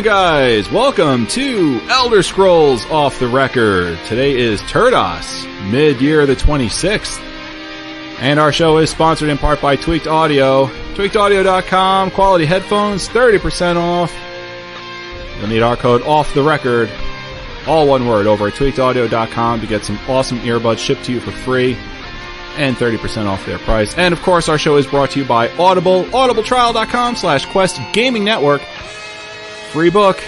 on, guys? Welcome to Elder Scrolls Off the Record. Today is Turdas, mid-year the 26th. And our show is sponsored in part by Tweaked Audio. TweakedAudio.com, quality headphones, 30% off. You'll need our code OFF THE RECORD, all one word, over at tweakedaudio.com to get some awesome earbuds shipped to you for free and 30% off their price. And of course, our show is brought to you by Audible, audibletrial.com slash quest gaming network. Free book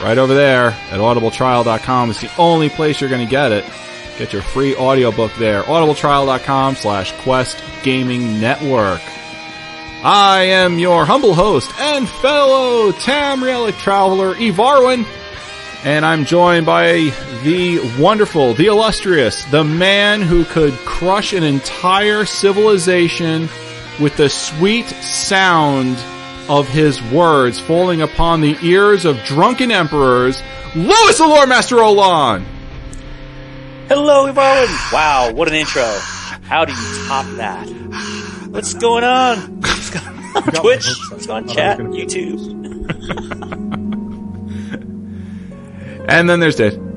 right over there at audibletrial.com. It's the only place you're going to get it. Get your free audiobook there. audibletrial.com slash quest gaming network. I am your humble host and fellow Tamrielic traveler, Evarwin, and I'm joined by the wonderful, the illustrious, the man who could crush an entire civilization with the sweet sound of his words falling upon the ears of drunken emperors, Louis the Lore Master Olan! Hello, everyone! Wow, what an intro. How do you top that? What's going on? What's going on Twitch? What's going on chat? YouTube? And then there's Dave.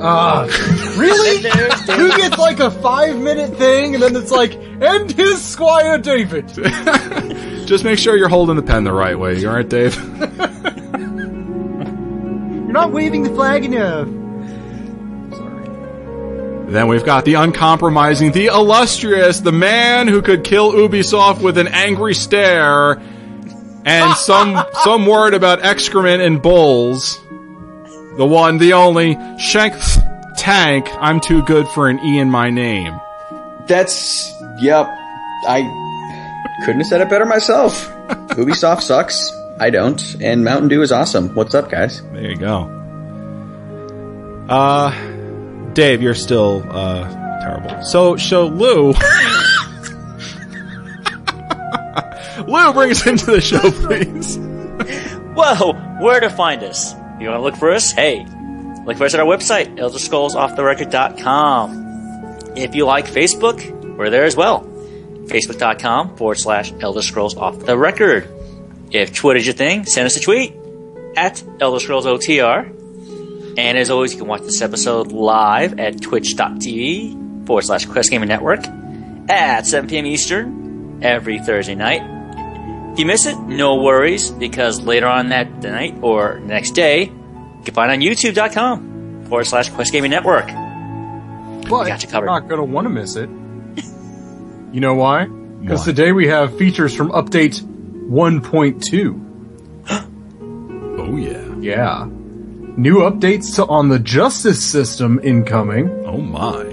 Ah, really? Who gets like a five minute thing and then it's like, and his Squire David? Just make sure you're holding the pen the right way. You alright, Dave? You're not waving the flag enough. Then we've got the uncompromising, the illustrious, the man who could kill Ubisoft with an angry stare, and some some word about excrement and bulls. The one, the only, Shank Tank. I'm too good for an E in my name. That's yep. I couldn't have said it better myself. Ubisoft sucks. I don't, and Mountain Dew is awesome. What's up, guys? There you go. Uh, Dave, you're still uh terrible. So, so Lou. Lou, bring us into the show, please. Whoa, where to find us? You want to look for us? Hey, look for us at our website, Elder Scrolls Off the elderscrollsofftherecord.com. If you like Facebook, we're there as well. Facebook.com forward slash Elder Scrolls Off the Record. If Twitter's your thing, send us a tweet at Elder Scrolls OTR. And as always, you can watch this episode live at twitch.tv forward slash Quest Gaming Network at 7 p.m. Eastern every Thursday night. If you miss it, no worries, because later on that night or next day, you can find it on youtube.com forward slash Quest Gaming Network. But Got you covered. you're not going to want to miss it. You know why? Because today we have features from update 1.2. Oh yeah. Yeah. New updates to, on the justice system incoming. Oh my.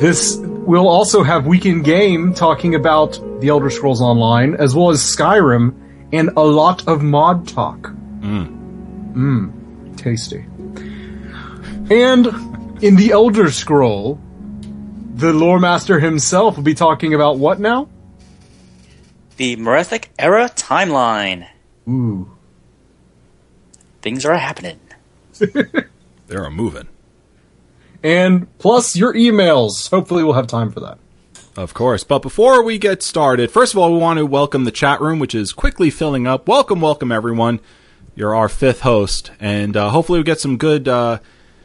This will also have Weekend Game talking about the Elder Scrolls Online, as well as Skyrim, and a lot of mod talk. Mmm. Tasty. And in the Elder Scroll, the lore master himself will be talking about what now? The Merethic Era Timeline. Ooh. Things are happening. They're moving. And plus your emails. Hopefully we'll have time for that. Of course. But before we get started, first of all, we want to welcome the chat room, which is quickly filling up. Welcome, welcome, everyone. You're our fifth host, and uh, hopefully we get some good uh,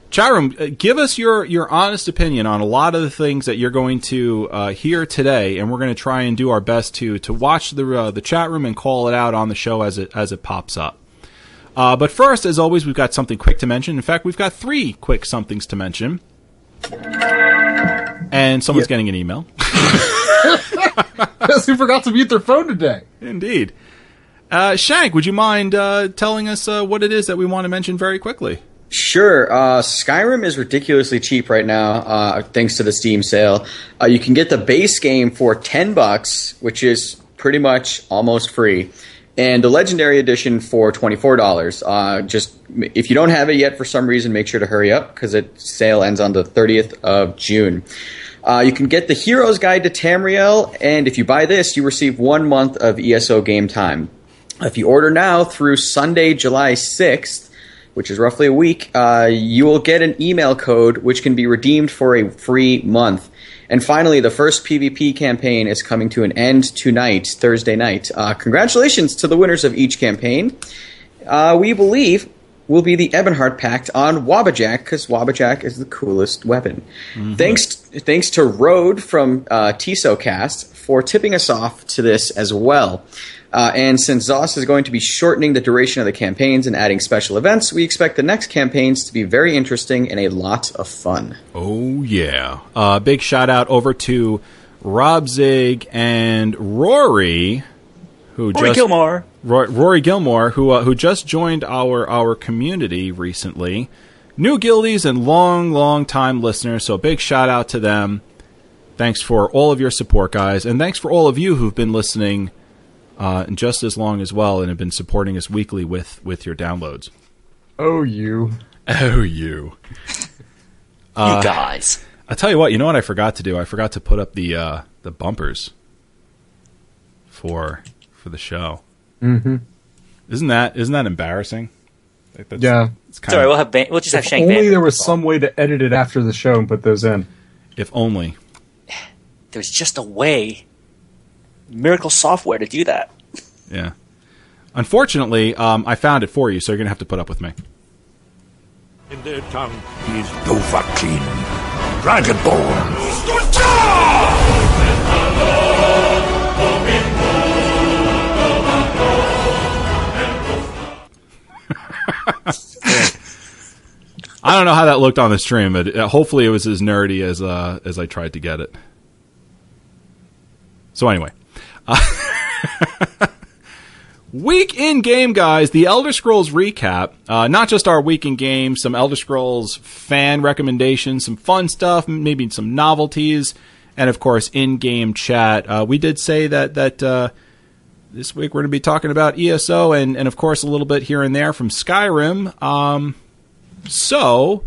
chat room. uh, Give us your your honest opinion on a lot of the things that you're going to uh, hear today, and we're going to try and do our best to to watch the uh, the chat room and call it out on the show as it as it pops up. Uh, but first, as always, we've got something quick to mention. In fact, we've got three quick somethings to mention. And someone's getting an email. Because who forgot to mute their phone today? Indeed. Uh, Shank, would you mind uh, telling us uh, what it is that we want to mention very quickly? Sure. Uh, Skyrim is ridiculously cheap right now, uh, thanks to the Steam sale. Uh, you can get the base game for ten bucks, which is pretty much almost free, and the Legendary Edition for twenty four dollars. Uh, just if you don't have it yet for some reason, make sure to hurry up because it sale ends on the thirtieth of June. Uh, you can get the Hero's Guide to Tamriel, and if you buy this, you receive one month of ESO game time. If you order now through Sunday, July 6th, which is roughly a week, uh, you will get an email code which can be redeemed for a free month. And finally, the first PvP campaign is coming to an end tonight, Thursday night. Uh, congratulations to the winners of each campaign. Uh, we believe will be the Ebonheart Pact on Wabbajack because Wabbajack is the coolest weapon. Thanks, thanks to Road from uh, TisoCast for tipping us off to this as well. Uh, and since ZOS is going to be shortening the duration of the campaigns and adding special events, we expect the next campaigns to be very interesting and a lot of fun. Oh yeah! Uh, big shout out over to Rob Zig and Rory, who Rory just Gilmore. Roy, Rory Gilmore, who uh, who just joined our our community recently. New guildies and long long time listeners. So big shout out to them. Thanks for all of your support, guys, and thanks for all of you who've been listening uh, just as long as well and have been supporting us weekly with with your downloads. Oh, you. Oh, you! you guys. I tell you what, you know what I forgot to do? I forgot to put up the uh, the bumpers for for the show. Mm-hmm. Isn't that isn't that embarrassing? Like, that's- Yeah. it's kind Sorry, of, we'll have Ban- we'll just have If Shank only Van. there was some way to edit it after the show and put those in. if only. There's just a way. Miracle software to do that. Yeah. Unfortunately, um, I found it for you, so you're gonna have to put up with me. In their tongue is Dovahkiin, Dragonborn. I don't know how that looked on the stream, but uh, hopefully it was as nerdy as uh, as I tried to get it. So anyway, week in game, guys. The Elder Scrolls recap. Uh, not just our week in game, some Elder Scrolls fan recommendations, some fun stuff, maybe some novelties, and of course in game chat. Uh, we did say that that. Uh, this week we're going to be talking about ESO and, and of course a little bit here and there from Skyrim. Um, so,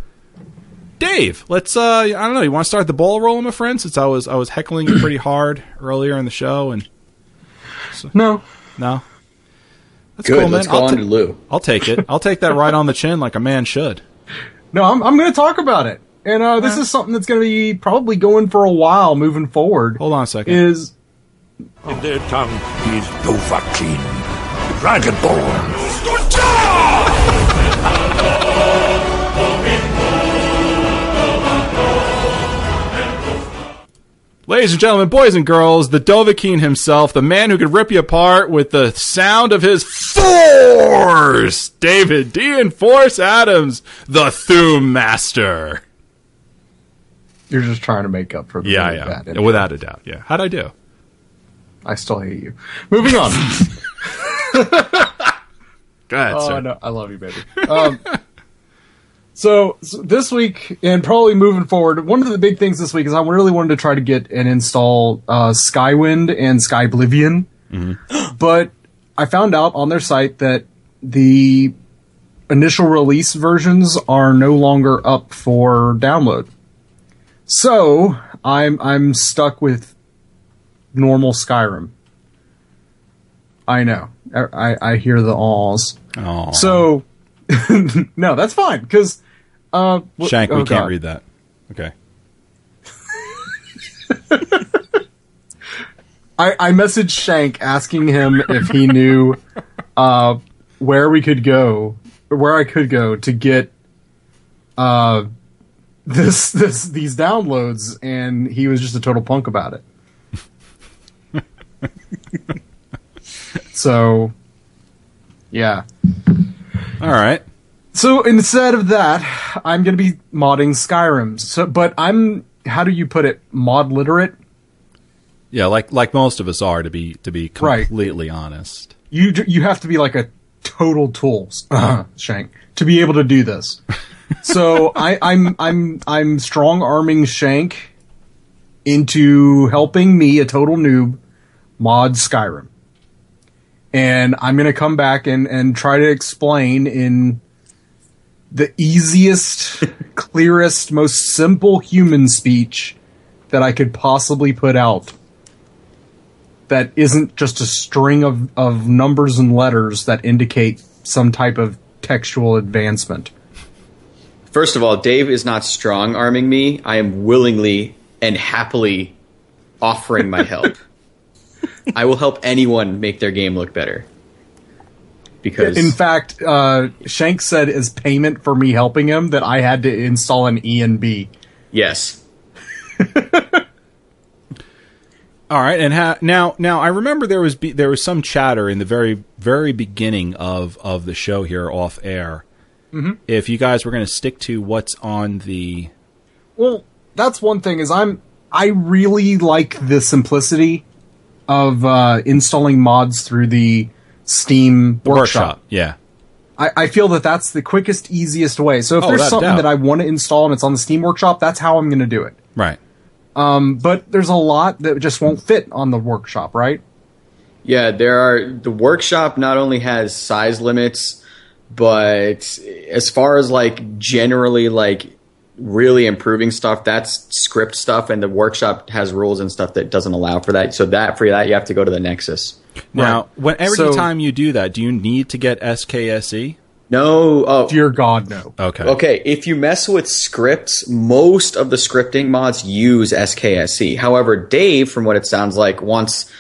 Dave, let's uh I don't know, you want to start the ball rolling, my friend, since I was I was heckling you pretty hard earlier in the show and No. no. That's Good, cool, man. let's go I'll, on ta- to Lou. I'll take it. I'll take that right on the chin like a man should. No, I'm, I'm going to talk about it. And uh, this is something that's going to be probably going for a while moving forward. Hold on a second. Is In their tongue is Dovahkiin, Dragonborn. Ladies and gentlemen, boys and girls, the Dovahkiin himself, the man who could rip you apart with the sound of his force, David D. Force Adams, the Thu'um Master. you're just trying to make up for the Yeah, yeah, bad without a doubt. Yeah, how'd I do? I still hate you. Moving on. Go ahead, Oh sir. no, I love you, baby. Um, so, so this week and probably moving forward, one of the big things this week is I really wanted to try to get and install uh, Skywind and Skyblivion, but I found out on their site that the initial release versions are no longer up for download. So I'm I'm stuck with normal Skyrim. I know. I, I, I hear the awls. Aw. So, no, that's fine because uh, wh- Shank, we oh, can't God. read that. Okay. I, I messaged Shank asking him if he knew uh, where we could go, where I could go to get uh, this this these downloads, and he was just a total punk about it. so, yeah. All right. So instead of that, I'm going to be modding Skyrim. So, but I'm how do you put it? Mod literate. Yeah, like like most of us are to be to be Right. completely honest. You you have to be like a total tools, uh, Shank, to be able to do this. So I, I'm I'm I'm strong arming Shank into helping me, a total noob, mod Skyrim. And I'm gonna come back and, and try to explain in the easiest, clearest, most simple human speech that I could possibly put out. That isn't just a string of, of numbers and letters that indicate some type of textual advancement. First of all, Dave is not strong arming me. I am willingly and happily offering my help. I will help anyone make their game look better. Because In fact, uh, Shank said as payment for me helping him that I had to install an E and B. yes, All right, and ha- now now I remember there was be- there was some chatter in the very very beginning of of the show here off air. Mm-hmm. If you guys were going to stick to what's on the Well, that's one thing is I'm I really like the simplicity of uh, installing mods through the Steam workshop, workshop. yeah, I, I feel that that's the quickest, easiest way. So if Oh, there's without something doubt. that I want to install and it's on the Steam workshop, that's how I'm going to do it. right. Um, but there's a lot that just won't fit on the workshop, right? yeah. There are the workshop not only has size limits, but as far as like generally like really improving stuff, that's script stuff, and the workshop has rules and stuff that doesn't allow for that. So that for that you have to go to the Nexus. Now, Right. when every So- time you do that, do you need to get SKSE? No, oh, Dear God, no. Okay. Okay, if you mess with scripts, most of the scripting mods use SKSE. However, Dave, from what it sounds like, wants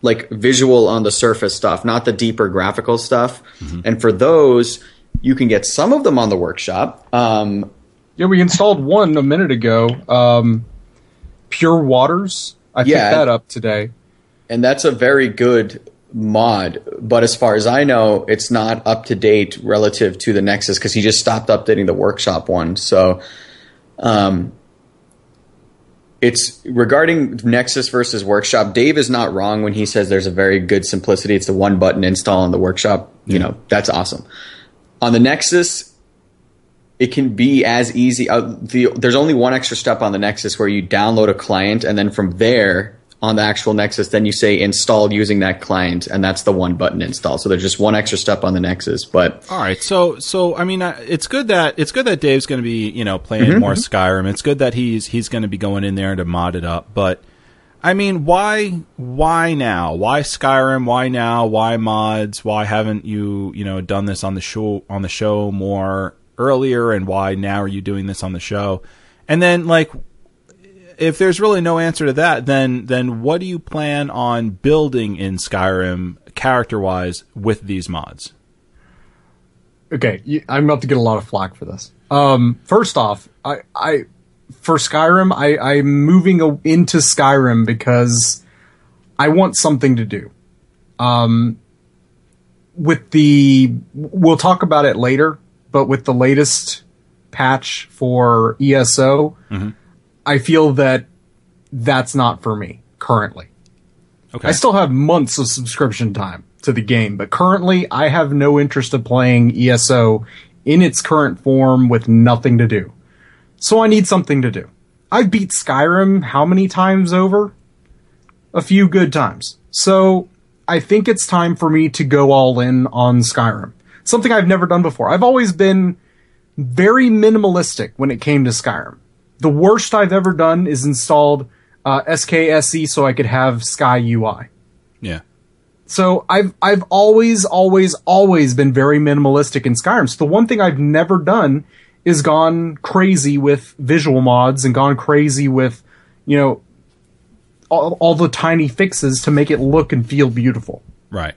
like visual on the surface stuff, not the deeper graphical stuff. And for those, you can get some of them on the workshop. Um, Yeah, we installed one a minute ago. Um, Pure Waters. I Yeah. picked that up today. And that's a very good mod. But as far as I know, it's not up to date relative to the Nexus because he just stopped updating the workshop one. So, um, it's regarding Nexus versus Workshop. Dave is not wrong when he says there's a very good simplicity. It's the one button install on the Workshop. You know, that's awesome. On the Nexus, it can be as easy. Uh, the, there's only one extra step on the Nexus where you download a client, and then from there on the actual Nexus, then you say install using that client, and that's the one button install. So there's just one extra step on the Nexus. But All right, so so I mean, uh, it's good that it's good that Dave's going to be you know playing Mm-hmm, more Skyrim. It's good that he's he's going to be going in there to mod it up. But I mean, why why now? Why Skyrim? Why now? Why mods? Why haven't you you know done this on the show on the show more earlier? And why now are you doing this on the show? And then like. If there's really no answer to that, then then what do you plan on building in Skyrim character wise with these mods? Okay, I'm about to get a lot of flack for this. Um, first off, I, I for Skyrim, I, I'm moving into Skyrim because I want something to do. Um, with the, we'll talk about it later, but with the latest patch for ESO, I feel that that's not for me currently. Okay. I still have months of subscription time to the game, but currently I have no interest of playing ESO in its current form with nothing to do. So I need something to do. I've beat Skyrim how many times over? A few good times. So I think it's time for me to go all in on Skyrim. Something I've never done before. I've always been very minimalistic when it came to Skyrim. The worst I've ever done is installed uh, SKSE so I could have SkyUI. yeah. So I've I've always always always been very minimalistic in Skyrim. So the one thing I've never done is gone crazy with visual mods and gone crazy with you know all, all the tiny fixes to make it look and feel beautiful. Right.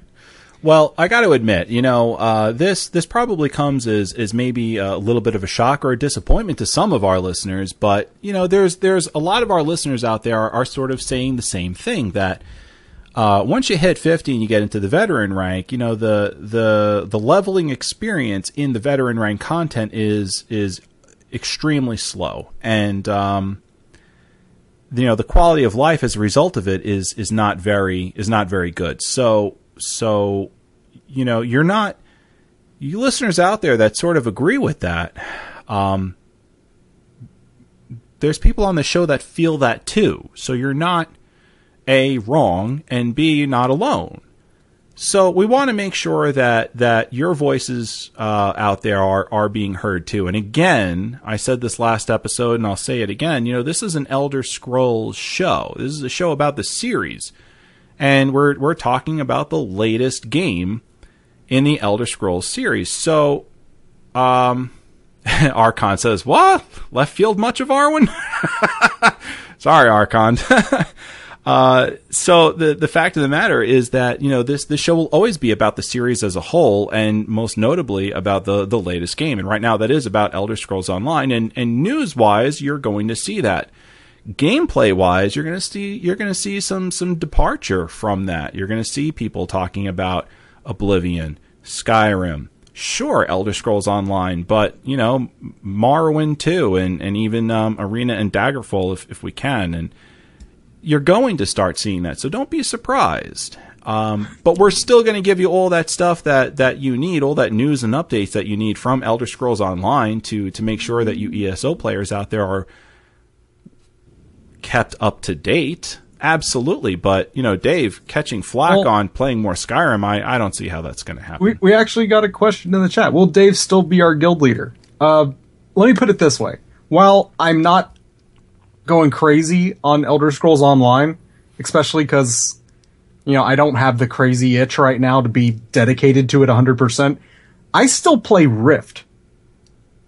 Well, I got to admit, you know, uh, this this probably comes as as maybe a little bit of a shock or a disappointment to some of our listeners, but you know, there's there's a lot of our listeners out there are, are sort of saying the same thing that uh, once you hit 50 and you get into the veteran rank, you know, the the the leveling experience in the veteran rank content is is extremely slow, and um, you know, the quality of life as a result of it is is not very is not very good. So so you know, you're not you listeners out there that sort of agree with that. Um, there's people on the show that feel that too. So you're not a wrong and b not alone. So we want to make sure that that your voices uh, out there are are being heard too. And again, I said this last episode, and I'll say it again. You know, this is an Elder Scrolls show. This is a show about the series, and we're we're talking about the latest game in the Elder Scrolls series. So, um, Archon says, "What left field much of Arwen?" Sorry, Archon. Uh, so the the fact of the matter is that you know this this show will always be about the series as a whole, and most notably about the the latest game. And right now, that is about Elder Scrolls Online. And and news wise, you're going to see that. Gameplay wise, you're going to see you're going to see some some departure from that. You're going to see people talking about Oblivion, Skyrim, sure Elder Scrolls Online, but you know Morrowind too, and and even um, Arena and Daggerfall if if we can, and you're going to start seeing that. So don't be surprised. Um, but we're still going to give you all that stuff that that you need, all that news and updates that you need from Elder Scrolls Online to to make sure that you ESO players out there are kept up to date. Absolutely, but you know, Dave catching flack Well- on playing more Skyrim, I, I don't see how that's going to happen. We, we actually got a question in the chat. Will Dave still be our guild leader? Uh, let me put it this way. While I'm not going crazy on Elder Scrolls Online, especially because, you know, I don't have the crazy itch right now to be dedicated to it 100%, I still play Rift.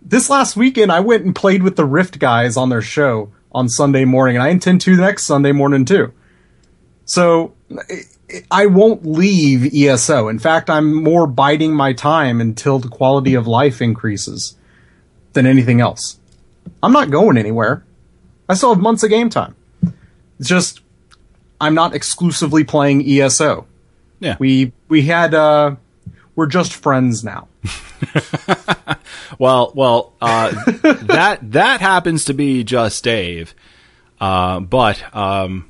This last weekend, I went and played with the Rift guys on their show on Sunday morning, and I intend to the next Sunday morning too. So I won't leave ESO. In fact, I'm more biding my time until the quality of life increases than anything else. I'm not going anywhere. I still have months of game time. It's just I'm not exclusively playing ESO. Yeah. We we had uh we're just friends now. Well, well, uh, that that happens to be just Dave, uh, but um,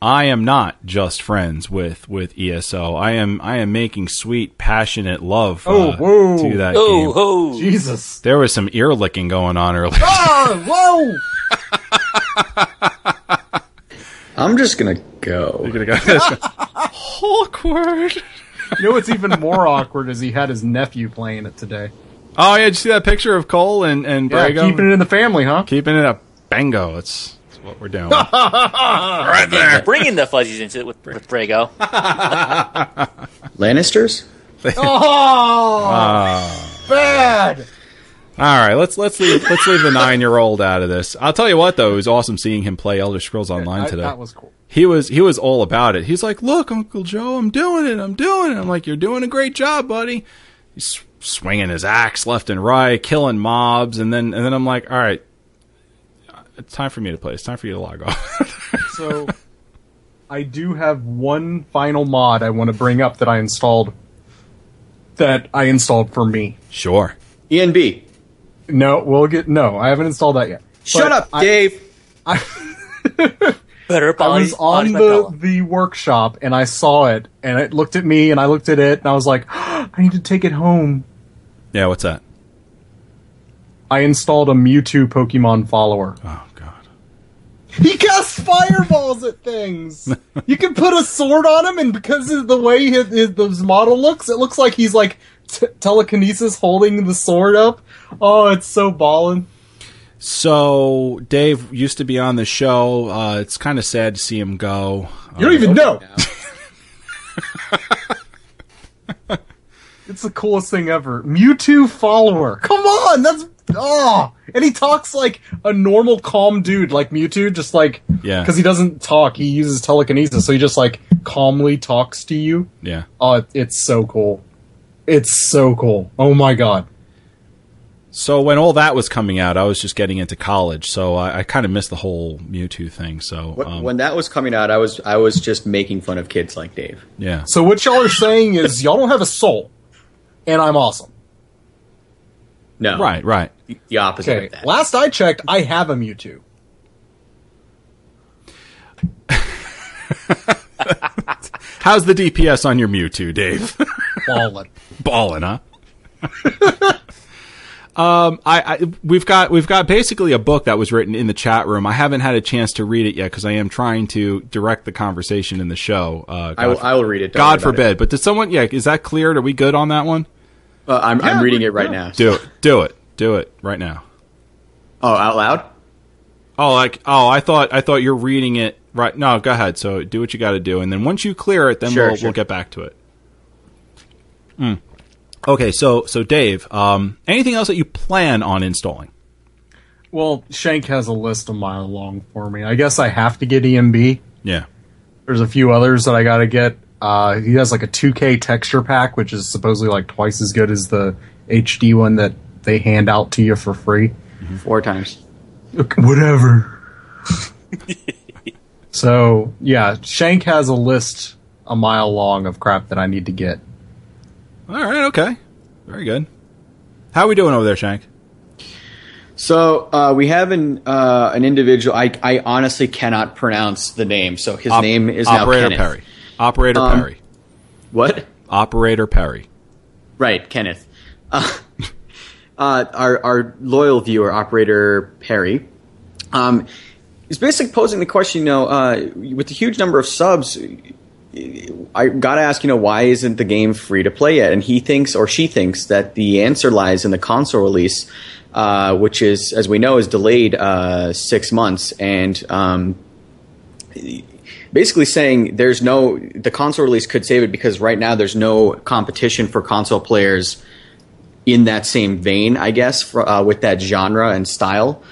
I am not just friends with with ESO. I am I am making sweet, passionate love uh, Oh, whoa. to that Oh, game. ho. Jesus. There was some ear licking going on earlier. Oh, whoa! I'm just gonna go. You're gonna go. Awkward. You know what's even more awkward is he had his nephew playing it today. Oh yeah, did you see that picture of Cole and and Yeah, Brago? keeping it in the family, huh? Keeping it up. Bango. It's that's what we're doing. right there. Bringing the fuzzies into it with, with Brago. Lannisters? Oh, ah. bad. All right, let's let's leave let's leave the nine year old out of this. I'll tell you what though, it was awesome seeing him play Elder Scrolls Online I- today. that was cool. He was he was all about it. He's like, "Look, Uncle Joe, I'm doing it. I'm doing it." I'm like, "You're doing a great job, buddy." He's swinging his axe left and right, killing mobs, and then and then I'm like, "All right, it's time for me to play. It's time for you to log off." So, I do have one final mod I want to bring up that I installed. That I installed for me. sure. ENB. No, we'll get no. I haven't installed that yet. Shut But up, I, Dave. Better I was on the the workshop and I saw it, and it looked at me, and I looked at it, and I was like, I need to take it home. Yeah, what's that? I installed a Mewtwo Pokemon follower. Oh god. He casts fireballs at things. you can put a sword on him, and because of the way his, his, his model looks, it looks like he's like t- telekinesis holding the sword up. Oh, it's so ballin'. So Dave used to be on the show. Uh, it's kind of sad to see him go. You don't even know. It's the coolest thing ever. Mewtwo follower. Come on, that's oh, and he talks like a normal, calm dude, like Mewtwo, just like Yeah. because he doesn't talk, he uses telekinesis, so he just like calmly talks to you. Yeah. Oh, it- it's so cool. It's so cool. Oh my god. So when all that was coming out, I was just getting into college, so I, I kind of missed the whole Mewtwo thing. So When- um, when that was coming out, I was I was just making fun of kids like Dave. yeah, So what y'all are saying is y'all don't have a soul, and I'm awesome. No, right, right. the, the opposite Okay. of that. Last I checked, I have a Mewtwo. How's the DPS on your Mewtwo, Dave? Ballin'. Ballin', huh? um, I, I we've got we've got basically a book that was written in the chat room. I haven't had a chance to read it yet because I am trying to direct the conversation in the show. Uh, I will, God, I will read it. don't God worry about forbid. But did someone? Yeah, is that cleared? Are we good on that one? Uh, I'm, I'm reading it right yeah. now. Do it. Do it. Do it right now. Oh, out loud? Oh, like oh, I thought I thought you're reading it right. No, go ahead. So do what you got to do, and then once you clear it, then Sure, we'll sure. we'll get back to it. Hmm. Okay, so so Dave, um, anything else that you plan on installing? Well, Shank has a list a mile long for me. I guess I have to get ENB. Yeah, There's a few others that I gotta get. Uh, he has like a 2K texture pack, which is supposedly like twice as good as the HD one that they hand out to you for free. Four times. Okay, Whatever. so yeah, Shank has a list a mile long of crap that I need to get. All right, okay. Very good. How are we doing over there, Shank? So uh, we have an uh, an individual. I, I honestly cannot pronounce the name. So his Op- name is now Operator Kenneth. Perry. Operator Um, Perry. What? Operator Perry. Right, Kenneth. Uh, uh, our our loyal viewer, operator Perry, um, is basically posing the question. You know, uh, with the huge number of subs, I got to ask. You know, why isn't the game free to play yet? And he thinks, or she thinks, that the answer lies in the console release, uh, which is, as we know, is delayed uh, six months and. Um, basically saying there's no the console release could save it because right now there's no competition for console players in that same vein, I guess, for, uh, with that genre and style.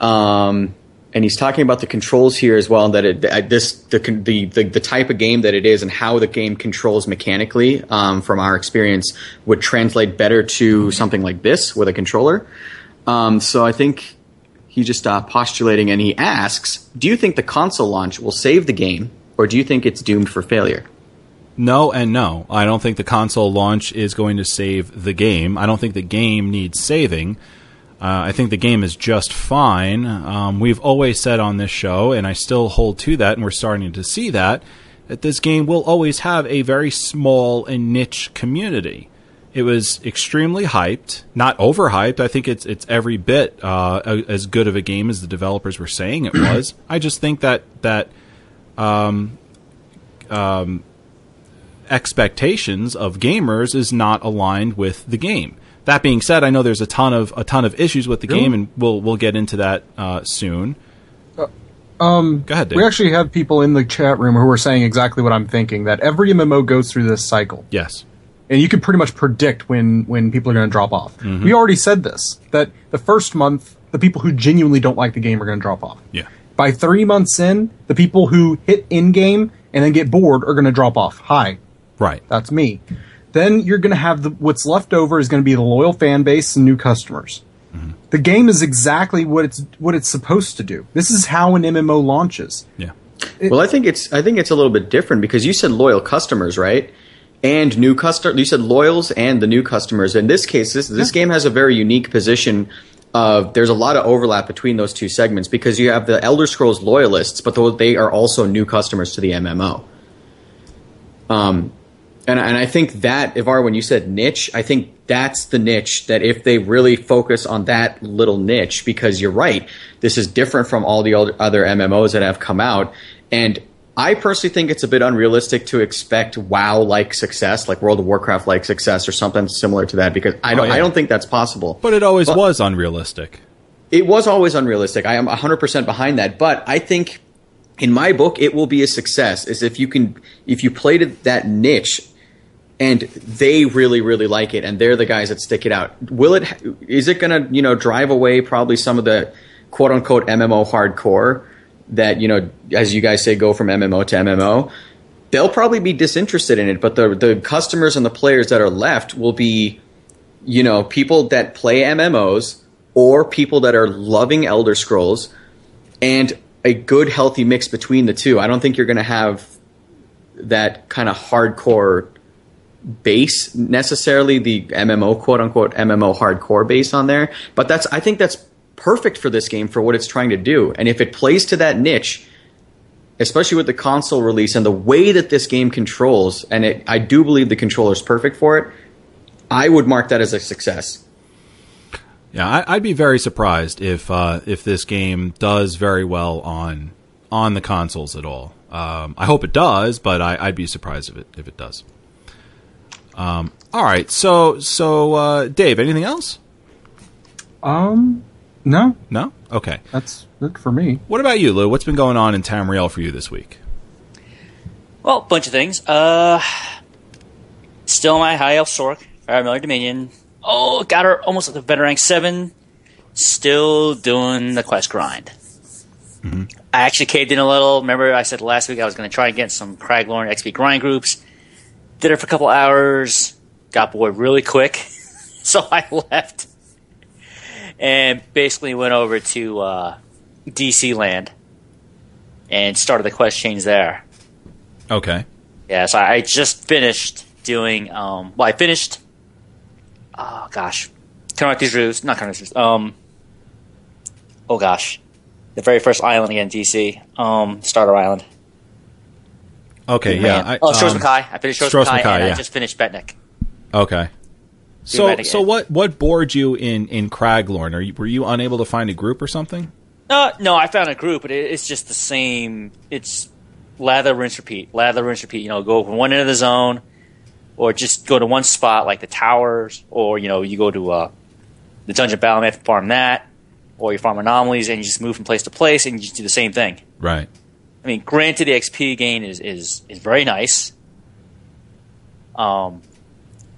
Um, and he's talking about the controls here as well. and That it this the, the the the type of game that it is and how the game controls mechanically, um, from our experience, would translate better to something like this with a controller. Um, so I think he's just uh, postulating, and he asks, "Do you think the console launch will save the game, or do you think it's doomed for failure?" No and no. I don't think the console launch is going to save the game. I don't think the game needs saving. Uh, I think the game is just fine. Um, we've always said on this show, and I still hold to that, and we're starting to see that, that this game will always have a very small and niche community. It was extremely hyped, not overhyped. I think it's it's every bit uh, as good of a game as the developers were saying it was. I just think that that expectations of gamers is not aligned with the game. That being said, I know there's a ton of a ton of issues with the game, and we'll we'll get into that uh, soon. Um, Go ahead, Dave. we actually have people in the chat room who are saying exactly what I'm thinking. That every MMO goes through this cycle, Yes, and you can pretty much predict when when people are going to drop off. Mm-hmm. We already said this that the first month, the people who genuinely don't like the game are going to drop off. yeah, By three months in, the people who hit in game and then get bored are going to drop off. Hi, right. that's me. Then you're going to have the what's left over is going to be the loyal fan base and new customers. The game is exactly what it's what it's supposed to do. This is how an MMO launches. Yeah, well, I think it's I think it's a little bit different because you said loyal customers, right? And new customer. You said loyals and the new customers. In this case, this this game has a very unique position. Of there's a lot of overlap between those two segments because you have the Elder Scrolls loyalists, but tho- they are also new customers to the MMO. Um, and and I think that Ivar, when you said niche, I think that's the niche that if they really focus on that little niche, because you're right, this is different from all the other MMOs that have come out, and I personally think it's a bit unrealistic to expect WoW like success, like World of Warcraft like success, or something similar to that, because I don't oh, yeah. I don't think that's possible. but it always But- was unrealistic. It was always unrealistic. I am 100% behind that, but I think in my book it will be a success is if you can if you played that niche and they really really like it and they're the guys that stick it out. Will it is it going to, you know, drive away probably some of the quote unquote MMO hardcore that, you know, as you guys say go from MMO to MMO? They'll probably be disinterested in it, but the the customers and the players that are left will be you know, people that play MMOs or people that are loving Elder Scrolls and a good healthy mix between the two. I don't think you're going to have that kind of hardcore base necessarily the MMO quote unquote MMO hardcore base on there, but that's I think that's perfect for this game for what it's trying to do. And if it plays to that niche, especially with the console release and the way that this game controls, and it, I do believe the controller is perfect for it, I would mark that as a success. Yeah, I, I'd be very surprised if uh, if this game does very well on on the consoles at all. Um, I hope it does, but I, I'd be surprised if it if it does. Um, all right, so so uh, Dave, anything else? Um, no, No. Okay. that's it for me. What about you, Lou? What's been going on in Tamriel for you this week? Well, bunch of things. Uh, still my high elf Sork, Fire Miller Dominion. Oh, got her almost at the better rank seven. Still doing the quest grind. I actually caved in a little. Remember, I said last week I was going to try and get some Craglorn XP grind groups. Did it for a couple hours. Got bored really quick, so I left and basically went over to uh, DC Land and started the quest change there. Okay. Yeah, so I just finished doing. Um, well, I finished. Oh gosh, Khenarthi's Roost, not Khenarthi's Roost. Um. Oh gosh, the very first island again, DC. Um, Starter Island. Okay. Yeah. I, oh, Stros um, M'Kai. I finished Stros Stros M'Kai, M'Kai, and yeah. I just finished Betnikh. Okay. So, Medic- so what what bored you in in Craglorn? Are you were you unable to find a group or something? No, no, I found a group, but it, it's just the same. It's lather, rinse, repeat. Lather, rinse, repeat. You know, go from one end of the zone, or just go to one spot like the towers, or you know, you go to uh, the dungeon battle map, farm that, or you farm anomalies, and you just move from place to place, and you just do the same thing. Right. I mean, granted, the XP gain is is is very nice. Um,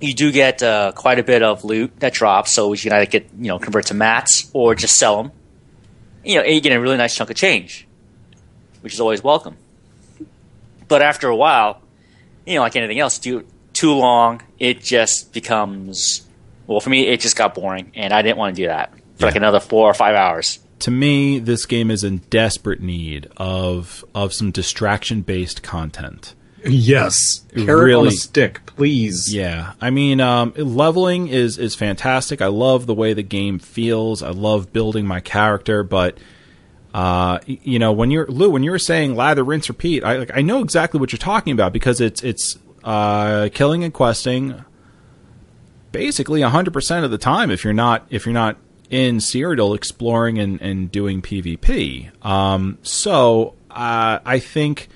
you do get uh, quite a bit of loot that drops, so you can either get you know convert to mats or just sell them. You know, and you get a really nice chunk of change, which is always welcome. But after a while, you know, like anything else, do too long, it just becomes well for me. It just got boring, and I didn't want to do that for like another four or five hours. To me, this game is in desperate need of of some distraction based content. Yes. Carrot on a stick, please. Yeah, I mean, um, leveling is is fantastic. I love the way the game feels. I love building my character, but uh, you know, when you're Lou, when you were saying lather, rinse, repeat, I like I know exactly what you're talking about because it's it's uh, killing and questing basically 100% of the time if you're not if you're not in Cyrodiil exploring and, and doing PvP. Um, so uh, I think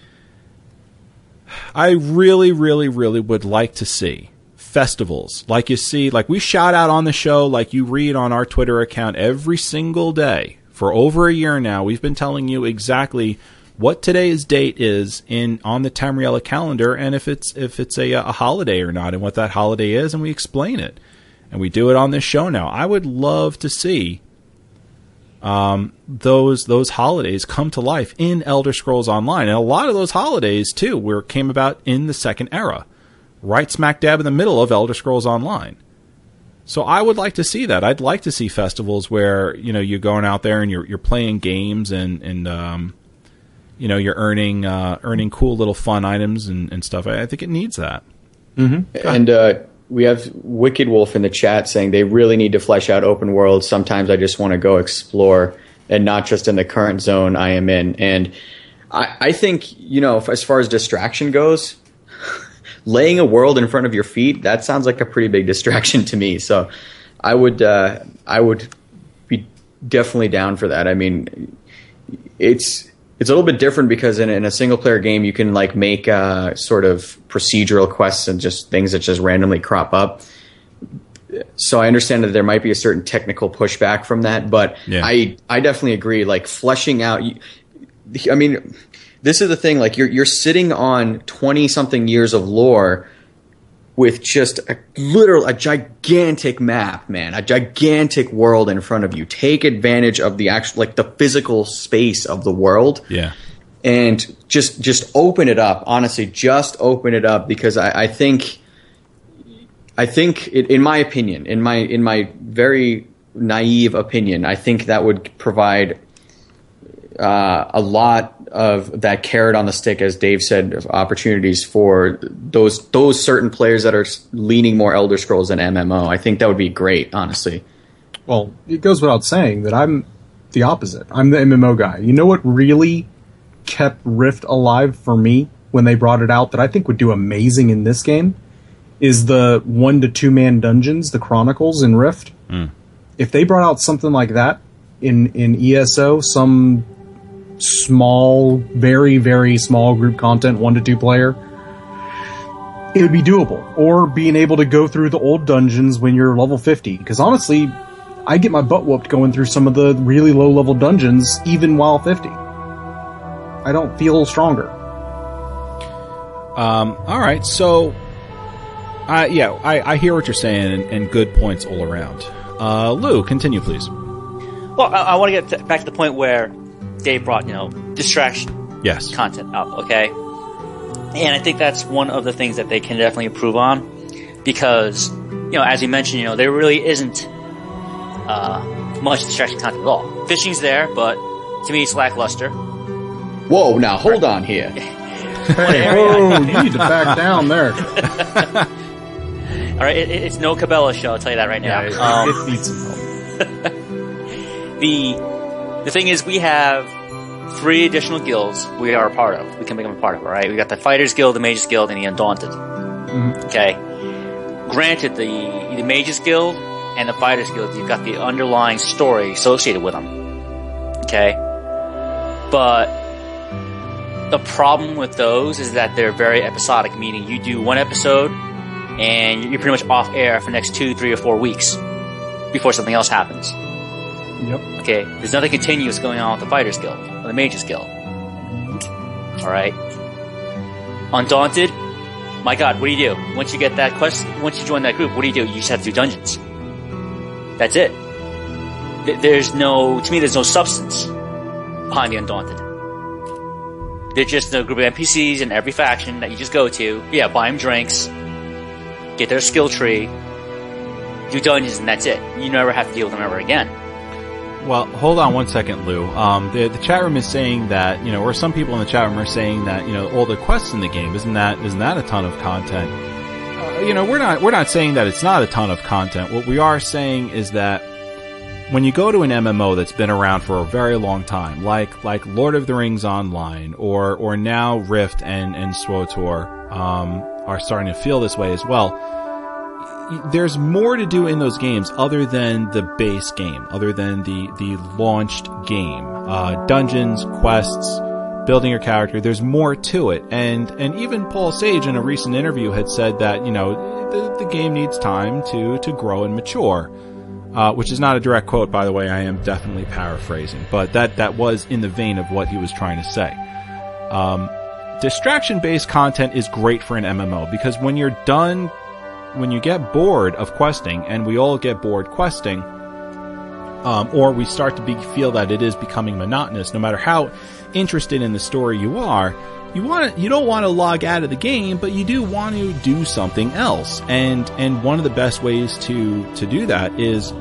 I really, really, really would like to see festivals like you see, like we shout out on the show, like you read on our Twitter account every single day for over a year now. We've been telling you exactly what today's date is in on the Tamriella calendar, and if it's if it's a, a holiday or not, and what that holiday is, and we explain it, and we do it on this show now. I would love to see those those holidays come to life in Elder Scrolls Online, and a lot of those holidays too were came about in the Second Era, right smack dab in the middle of Elder Scrolls Online. So I would like to see that. I'd like to see festivals where you know you're going out there and you're you're playing games and and um, you know you're earning uh, earning cool little fun items and, and stuff. I, I think it needs that. And uh, we have Wicked Wolf in the chat saying they really need to flesh out open world. Sometimes I just want to go explore and not just in the current zone I am in. And I, I think, you know, as far as distraction goes, laying a world in front of your feet, that sounds like a pretty big distraction to me. So I would, uh, I would be definitely down for that. I mean, it's it's a little bit different because in, in a single player game you can like make uh, sort of procedural quests and just things that just randomly crop up. So I understand that there might be a certain technical pushback from that, but Yeah. I I definitely agree. Like fleshing out, I mean, this is the thing. Like you're you're sitting on twenty something years of lore with just a literal a gigantic map, man, a gigantic world in front of you. Take advantage of the actual like the physical space of the world Yeah. and just just open it up. Honestly, just open it up because I, I think I think it, in my opinion, in my in my very naive opinion, I think that would provide uh, a lot of that carrot on the stick, as Dave said, of opportunities for those those certain players that are leaning more Elder Scrolls than MMO. I think that would be great, honestly. Well, it goes without saying that I'm the opposite. I'm the MMO guy. You know what really kept Rift alive for me when they brought it out that I think would do amazing in this game is the one to two man dungeons, the Chronicles in Rift. Hmm. If they brought out something like that in in ESO, some small, very very small group content, one to two player, it would be doable. Or being able to go through the old dungeons when you're level 50. Because honestly, I get my butt whooped going through some of the really low level dungeons, even while 50. I don't feel stronger. Um, all right, so uh, yeah, I, I hear what you're saying, and, and good points all around. Uh, Lou, continue, please. Well, I, I want to get back to the point where they brought you know distraction Yes. content up. Okay, and I think that's one of the things that they can definitely improve on because you know, as you mentioned, you know, there really isn't uh, much distraction content at all. Fishing's there, but to me, it's lackluster. Whoa, now hold on here. Hey, whoa, you need to back down there. All right, it, it- it's no Cabela show. I'll tell you that right now. Yeah, it, Um, it needs some help. the the thing is, we have three additional guilds we are a part of. We can become a part of. All right, we got the Fighters Guild, the Mages Guild, and the Undaunted. Mm-hmm. Okay. Granted, the the Mages Guild and the Fighters Guild, you've got the underlying story associated with them. Okay, but the problem with those is that they're very episodic, meaning you do one episode and you're pretty much off air for the next two, three, or four weeks before something else happens. Yep. Okay, there's nothing continuous going on with the Fighters Guild or the Mages Guild. Alright. Undaunted, my god, what do you do? Once you get that quest, once you join that group, what do you do? You just have to do dungeons. That's it. Th- There's no, to me, there's no substance behind the Undaunted. They're just a group of NPCs in every faction that you just go to. Yeah, buy them drinks, get their skill tree, do dungeons, and that's it. You never have to deal with them ever again. Well, hold on one second, Lou. Um, the, the chat room is saying that you know, or some people in the chat room are saying that you know, all the quests in the game isn't that isn't that a ton of content? Uh, you know, we're not we're not saying that it's not a ton of content. What we are saying is that when you go to an MMO that's been around for a very long time, like like Lord of the Rings Online, or or now Rift and and SWTOR, um, are starting to feel this way as well there's more to do in those games other than the base game, other than the the launched game. Uh, dungeons, quests, building your character. There's more to it, and and even Paul Sage in a recent interview had said that you know the, the game needs time to to grow and mature. Uh, which is not a direct quote, by the way. I am definitely paraphrasing, but that that was in the vein of what he was trying to say. Um, distraction based content is great for an MMO because when you're done when you get bored of questing, and we all get bored questing, um, or we start to be, feel that it is becoming monotonous, no matter how interested in the story you are, you want you don't want to log out of the game, but you do want to do something else. And and one of the best ways to to do that is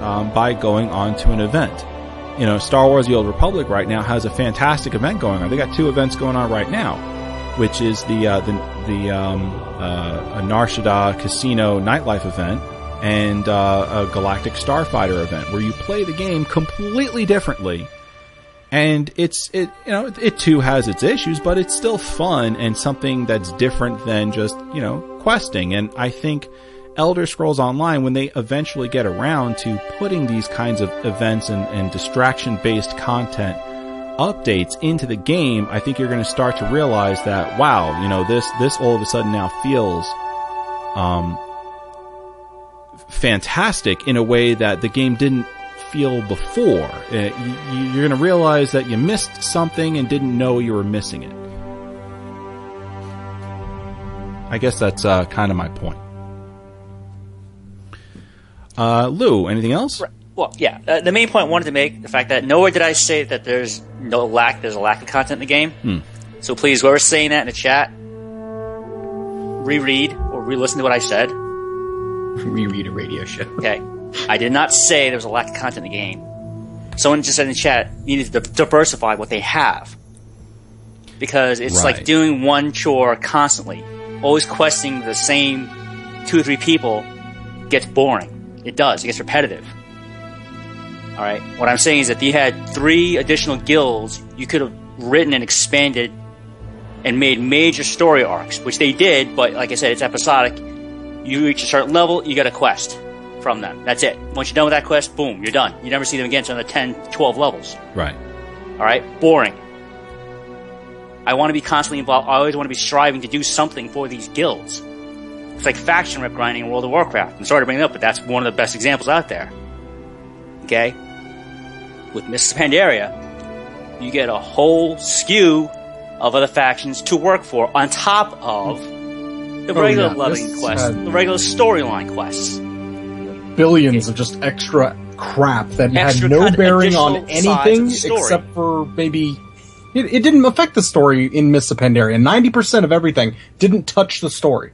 um, by going on to an event. You know, Star Wars: The Old Republic right now has a fantastic event going on. They got two events going on right now, which is the uh, the the um, uh, Nar Shaddaa Casino nightlife event and uh, a Galactic Starfighter event, where you play the game completely differently. And it's it you know it, it too has its issues, but it's still fun and something that's different than just you know questing. And I think Elder Scrolls Online, when they eventually get around to putting these kinds of events and, and distraction based content updates into the game, I think you're going to start to realize that wow, you know this this all of a sudden now feels um fantastic in a way that the game didn't feel before. Uh, you, you're going to realize that you missed something and didn't know you were missing it. I guess that's uh, kind of my point. Uh, Lou, anything else? Well, yeah. Uh, the main point I wanted to make the fact that nowhere did I say that there's no lack. There's a lack of content in the game. Hmm. So please, whoever's saying that in the chat, reread or re-listen to what I said. Reread a radio show. Okay, I did not say there was a lack of content in the game. Someone just said in the chat needed to diversify what they have because it's Right. like doing one chore constantly, always questing the same two or three people gets boring. It does. It gets repetitive. All right. What I'm saying is that if you had three additional guilds, you could have written and expanded and made major story arcs, which they did. But like I said, it's episodic. You reach a certain level, you get a quest from them. That's it. Once you're done with that quest, boom, you're done. You never see them again until the 10, 12 levels. Right. All right, boring. I want to be constantly involved. I always want to be striving to do something for these guilds. It's like faction rep grinding in World of Warcraft. I'm sorry to bring it up, but that's one of the best examples out there. Okay? With Mists of Pandaria, you get a whole skew of other factions to work for on top of the Oh, regular yeah, leveling this quests, had- the regular storyline quests. Billions of just extra crap that Extra had no bearing on additional sides of anything except for maybe. It, it didn't affect the story in Mists of Pandaria. Ninety percent of everything didn't touch the story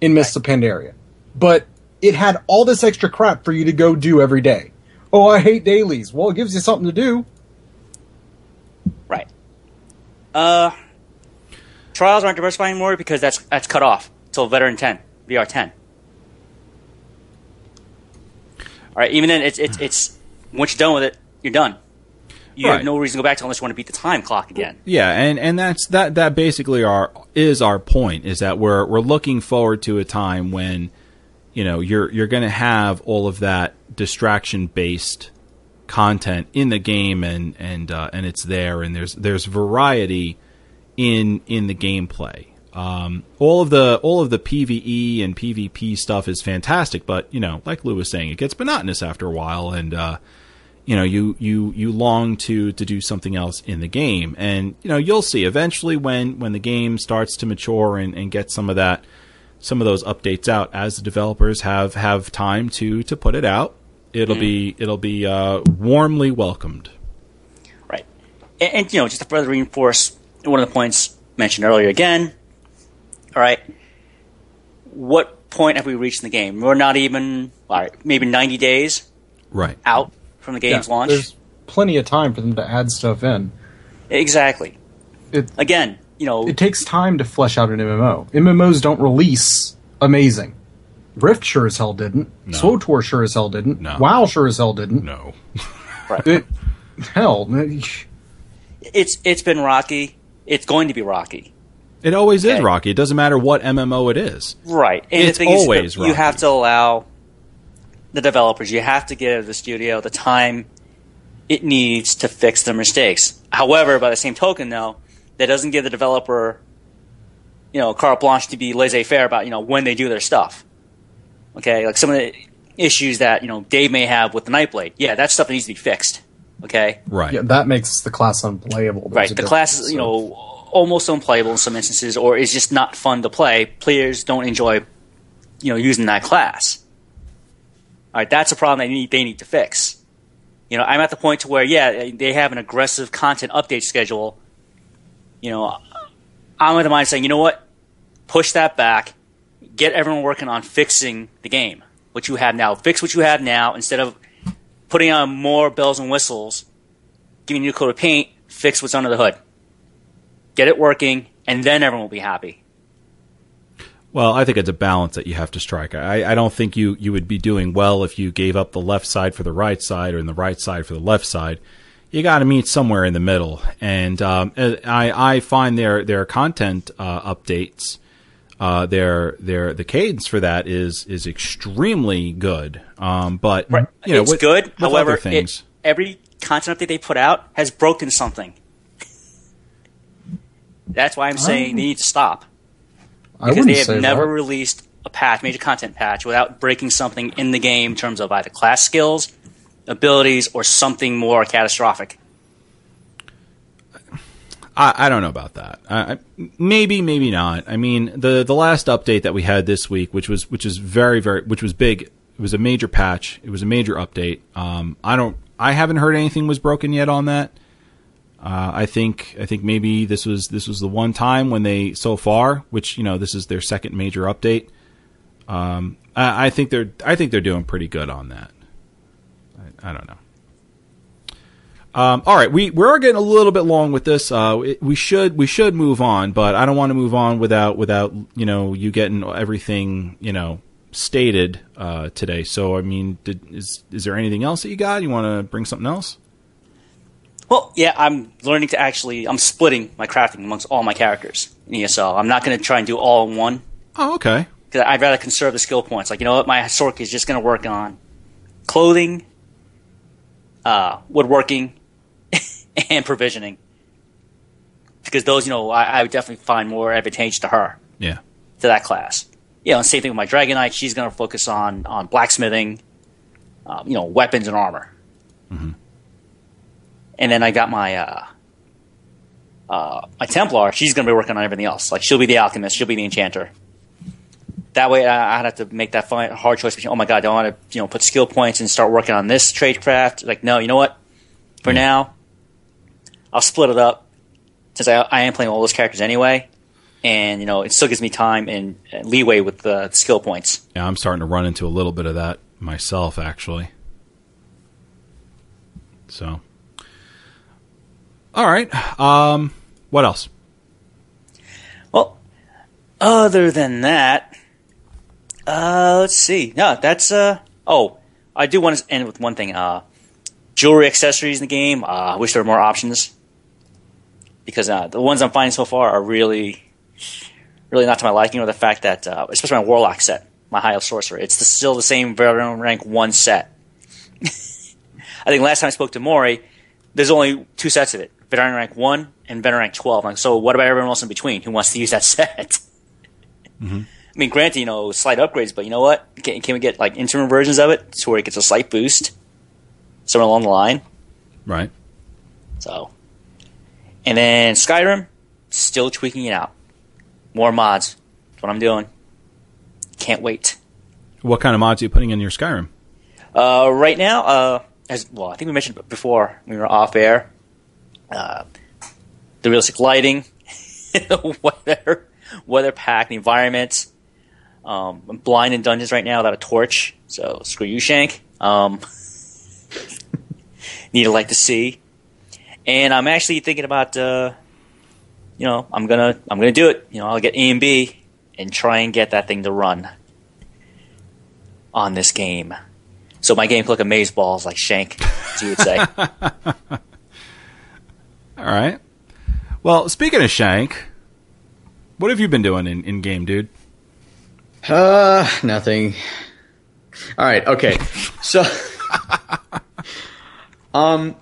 in Mists of Pandaria, but it had all this extra crap for you to go do every day. Oh, I hate dailies. Well, it gives you something to do. Right. Uh, trials aren't diversifying anymore because that's that's cut off till veteran ten, VR ten. All right. Even then, it's it's it's once you're done with it, you're done. You Right. have no reason to go back to unless you want to beat the time clock again. Yeah, and and that's that that basically our is our point is that we're we're looking forward to a time when you know you're you're going to have all of that distraction based content in the game and and uh, and it's there and there's there's variety in in the gameplay. Um, all of the all of the PVE and PvP stuff is fantastic, but you know, like Lou was saying, it gets monotonous after a while, and uh, you know you you you long to to do something else in the game and you know you'll see eventually when when the game starts to mature and, and get some of that some of those updates out as the developers have have time to to put it out it'll be it'll be uh, warmly welcomed Right. And, and you know, just to further reinforce one of the points mentioned earlier again. All right. What point have we reached in the game? We're not even all right, maybe ninety days right out from the game's Yeah, launch. There's plenty of time for them to add stuff in. Exactly. It Again, you know, it takes time to flesh out an MMO. MMOs don't release amazing. Rift sure as hell didn't. No. SWTOR sure as hell didn't. No. WoW sure as hell didn't. no It, hell, it's it's been rocky. It's going to be rocky. it always is rocky it doesn't matter what mmo it is Right. And It's the thing always is, you have to allow the developers, you have to give the studio the time it needs to fix their mistakes. However, by the same token, though, that doesn't give the developer, you know, carte blanche to be laissez-faire about, you know, when they do their stuff. Okay? Like some of the issues that, you know, Dave may have with the Nightblade. Yeah, that stuff that needs to be fixed. Okay? right yeah, that makes the class unplayable. There's Right. The class is, you know, almost unplayable in some instances, or is just not fun to play. Players don't enjoy, you know, using that class. All right, that's a problem they need they need to fix. You know, I'm at the point to where yeah, they have an aggressive content update schedule. You know, I'm at the mind saying, you know what, push that back, get everyone working on fixing the game. What you have now, fix what you have now instead of putting on more bells and whistles giving you a new coat of paint, fix what's under the hood. Get it working, and then everyone will be happy. Well, I think it's a balance that you have to strike. I, I don't think you, you would be doing well if you gave up the left side for the right side or in the right side for the left side. You got to meet somewhere in the middle, and um, I, I find their their content uh, updates, uh, their their the cadence for that is is extremely good. Um, but you know, it's with- good. with However, other things, it, every content update they put out has broken something. That's why I'm saying they need to stop I because wouldn't they have say never that. released a patch, major content patch, without breaking something in the game in terms of either class skills, abilities, or something more catastrophic. I, I don't know about that. I, maybe, maybe not. I mean, the the last update that we had this week, which was which is very very which was big. It was a major patch. It was a major update. Um, I don't. I haven't heard anything was broken yet on that. Uh, I think I think maybe this was this was the one time when they so far, which you know this is their second major update. Um, I, I think they're I think they're doing pretty good on that. I, I don't know. Um, all right, we we're getting a little bit long with this. Uh, it- we should we should move on, but I don't want to move on without without you know you getting everything you know stated uh, today. So I mean, did, is is there anything else that you got? You want to bring something else? Well, yeah, I'm learning to actually. I'm splitting my crafting amongst all my characters in ESO. I'm not going to try and do all in one. Oh, okay. because I'd rather conserve the skill points. Like, you know what, my Sork is just going to work on clothing, uh, woodworking, and provisioning. Because those, you know, I, I would definitely find more advantage to her, Yeah. to that class. You know, and same thing with my Dragonknight. She's going to focus on, on blacksmithing, um, you know, weapons and armor. And then I got my, uh, uh, my Templar. She's going to be working on everything else. Like, she'll be the alchemist. She'll be the enchanter that way I, I'd have to make that fi- hard choice between, oh my god, do I want to you know put skill points and start working on this trade craft? Like, no, you know what? For now, I'll split it up since I, I am playing all those characters anyway, and you know it still gives me time and uh, leeway with the skill points. Yeah, I'm starting to run into a little bit of that myself, actually. So, all right. Um, what else? Well, other than that, uh, let's see. No, that's uh. Oh, I do want to end with one thing. Uh, jewelry accessories in the game. Uh, I wish there were more options because uh, the ones I'm finding so far are really, really not to my liking. Or the fact that, uh, especially my warlock set, my high elf sorcerer, it's the, still the same veteran rank one set. I think last time I spoke to Maury, there's only two sets of it: veteran rank one and veteran rank twelve. Like, so what about everyone else in between who wants to use that set? I mean, granted, you know, slight upgrades, but you know what? Can, can we get like interim versions of it to where it gets a slight boost somewhere along the line? Right. So, and then Skyrim, still tweaking it out. More mods. That's what I'm doing. Can't wait. What kind of mods are you putting in your Skyrim? Uh, right now, uh, as well, I think we mentioned before when we were off air. Uh, the realistic lighting, the weather, weather pack, the environment. Um, I'm blind in dungeons right now without a torch, so screw you, Shank. Um, need a light to see, and I'm actually thinking about, uh, you know, I'm gonna, I'm gonna do it. You know, I'll get ENB and try and get that thing to run on this game. So my game can look amaze balls like Shank, as you would say. All right. Well, speaking of Shank, what have you been doing in, in game, dude? Uh, nothing. All right. Okay. So, um,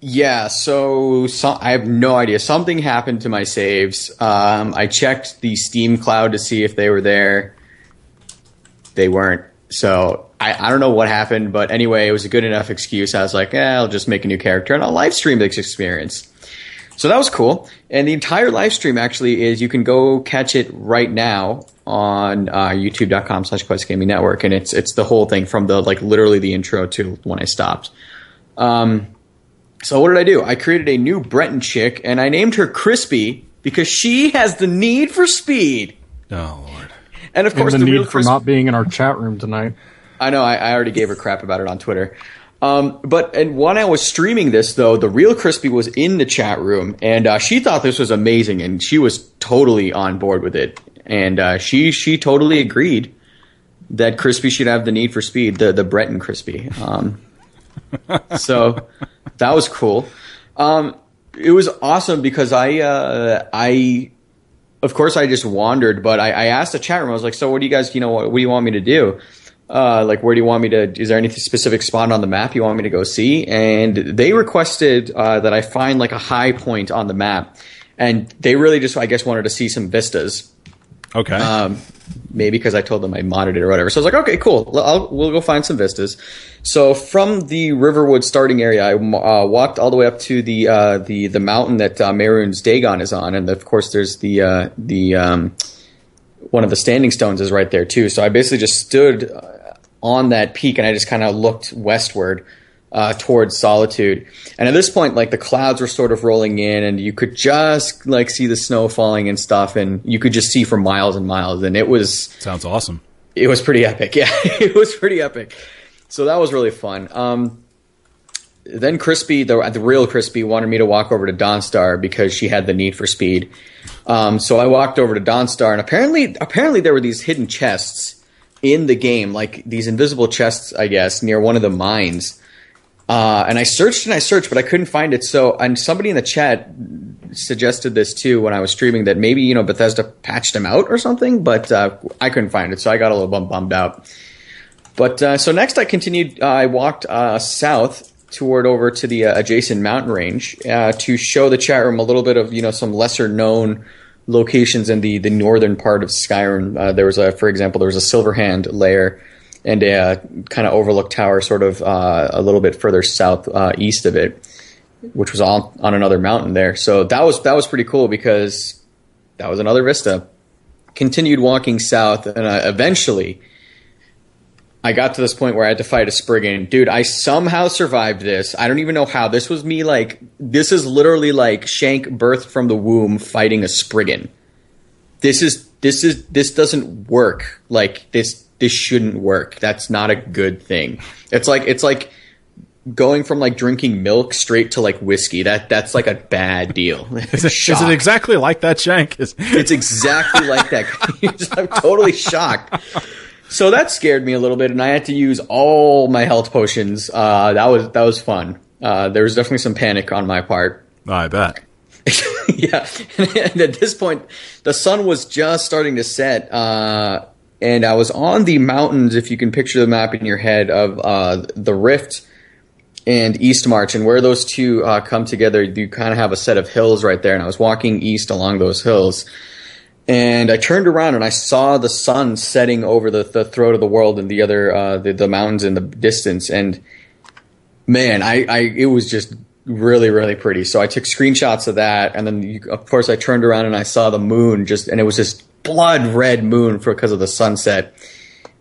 yeah. So, so I have no idea. Something happened to my saves. Um, I checked the Steam cloud to see if they were there. They weren't. So I, I don't know what happened, but anyway, it was a good enough excuse. I was like, eh, I'll just make a new character and I'll live stream this experience. So that was cool. And the entire live stream actually is you can go catch it right now on uh, youtube.com slash quest gaming network. And it's, it's the whole thing from the, like literally the intro to when I stopped. Um, so what did I do? I created a new Breton chick and I named her Crispy because she has the need for speed. Oh, Lord. And of And course, the the, need real for Crispy. not being in our chat room tonight. I know. I, I already gave her crap about it on Twitter. Um, but and when I was streaming this, though, the real Crispy was in the chat room, and uh, she thought this was amazing, and she was totally on board with it, and uh, she she totally agreed that Crispy should have the need for speed, the the Breton Crispy. Um, so that was cool. Um, it was awesome because I uh, I of course I just wandered, but I, I asked the chat room. I was like, "So what do you guys, you know, what, what do you want me to do? Uh, like, where do you want me to? Is there any specific spot on the map you want me to go see?" And they requested uh, that I find like a high point on the map, and they really just, I guess, wanted to see some vistas. Okay. Um, maybe because I told them I modded it or whatever. So I was like, okay, cool. I'll, we'll go find some vistas. So from the Riverwood starting area, I uh, walked all the way up to the uh, the the mountain that uh, Mehrunes Dagon is on, and of course there's the uh, the um, one of the standing stones is right there too. So I basically just stood on that peak and I just kind of looked westward uh, towards Solitude. And at this point, like the clouds were sort of rolling in, and you could just like see the snow falling and stuff, and you could just see for miles and miles. And it was Sounds awesome. it was pretty epic. Yeah, it was pretty epic. So that was really fun. Um, then Crispy, the, the real Crispy, wanted me to walk over to Dawnstar because she had the need for speed. Um, so I walked over to Dawnstar, and apparently, apparently there were these hidden chests in the game, like these invisible chests, I guess, near one of the mines. Uh, and I searched and I searched, but I couldn't find it. So, and somebody in the chat suggested this too when I was streaming that maybe you know Bethesda patched them out or something, but uh, I couldn't find it, so I got a little bum bummed out. But uh, so next, I continued. Uh, I walked uh, south toward over to the uh, adjacent mountain range uh, to show the chat room a little bit of you know some lesser known locations in the the northern part of Skyrim. Uh, there was a, for example, there was a Silverhand layer and a uh, kind of overlook tower, sort of uh, a little bit further south uh, east of it, which was on on another mountain there. So that was that was pretty cool because that was another vista. continued walking south, and I, eventually, I got to this point where I had to fight a Spriggan. Dude, I somehow survived this. I don't even know how. This was me like this is literally like Shank birthed from the womb fighting a Spriggan. This is this is this doesn't work. Like this this shouldn't work. That's not a good thing. It's like it's like going from like drinking milk straight to like whiskey. That that's like a bad deal. Is it, is it exactly like that, Shank? Is- It's exactly like that. I'm totally shocked. So that scared me a little bit, and I had to use all my health potions. Uh, that was that was fun. Uh, there was definitely some panic on my part. I bet. yeah, and at this point, the sun was just starting to set, uh, and I was on the mountains. If you can picture the map in your head of uh, the Rift and East March, and where those two uh, come together, you kind of have a set of hills right there. And I was walking east along those hills, and I turned around and I saw the sun setting over the, the throat of the world and the other uh, the, the mountains in the distance. And man, I, I it was just really really pretty. So I took screenshots of that, and then you, of course I turned around and I saw the moon just, and it was this blood red moon for because of the sunset.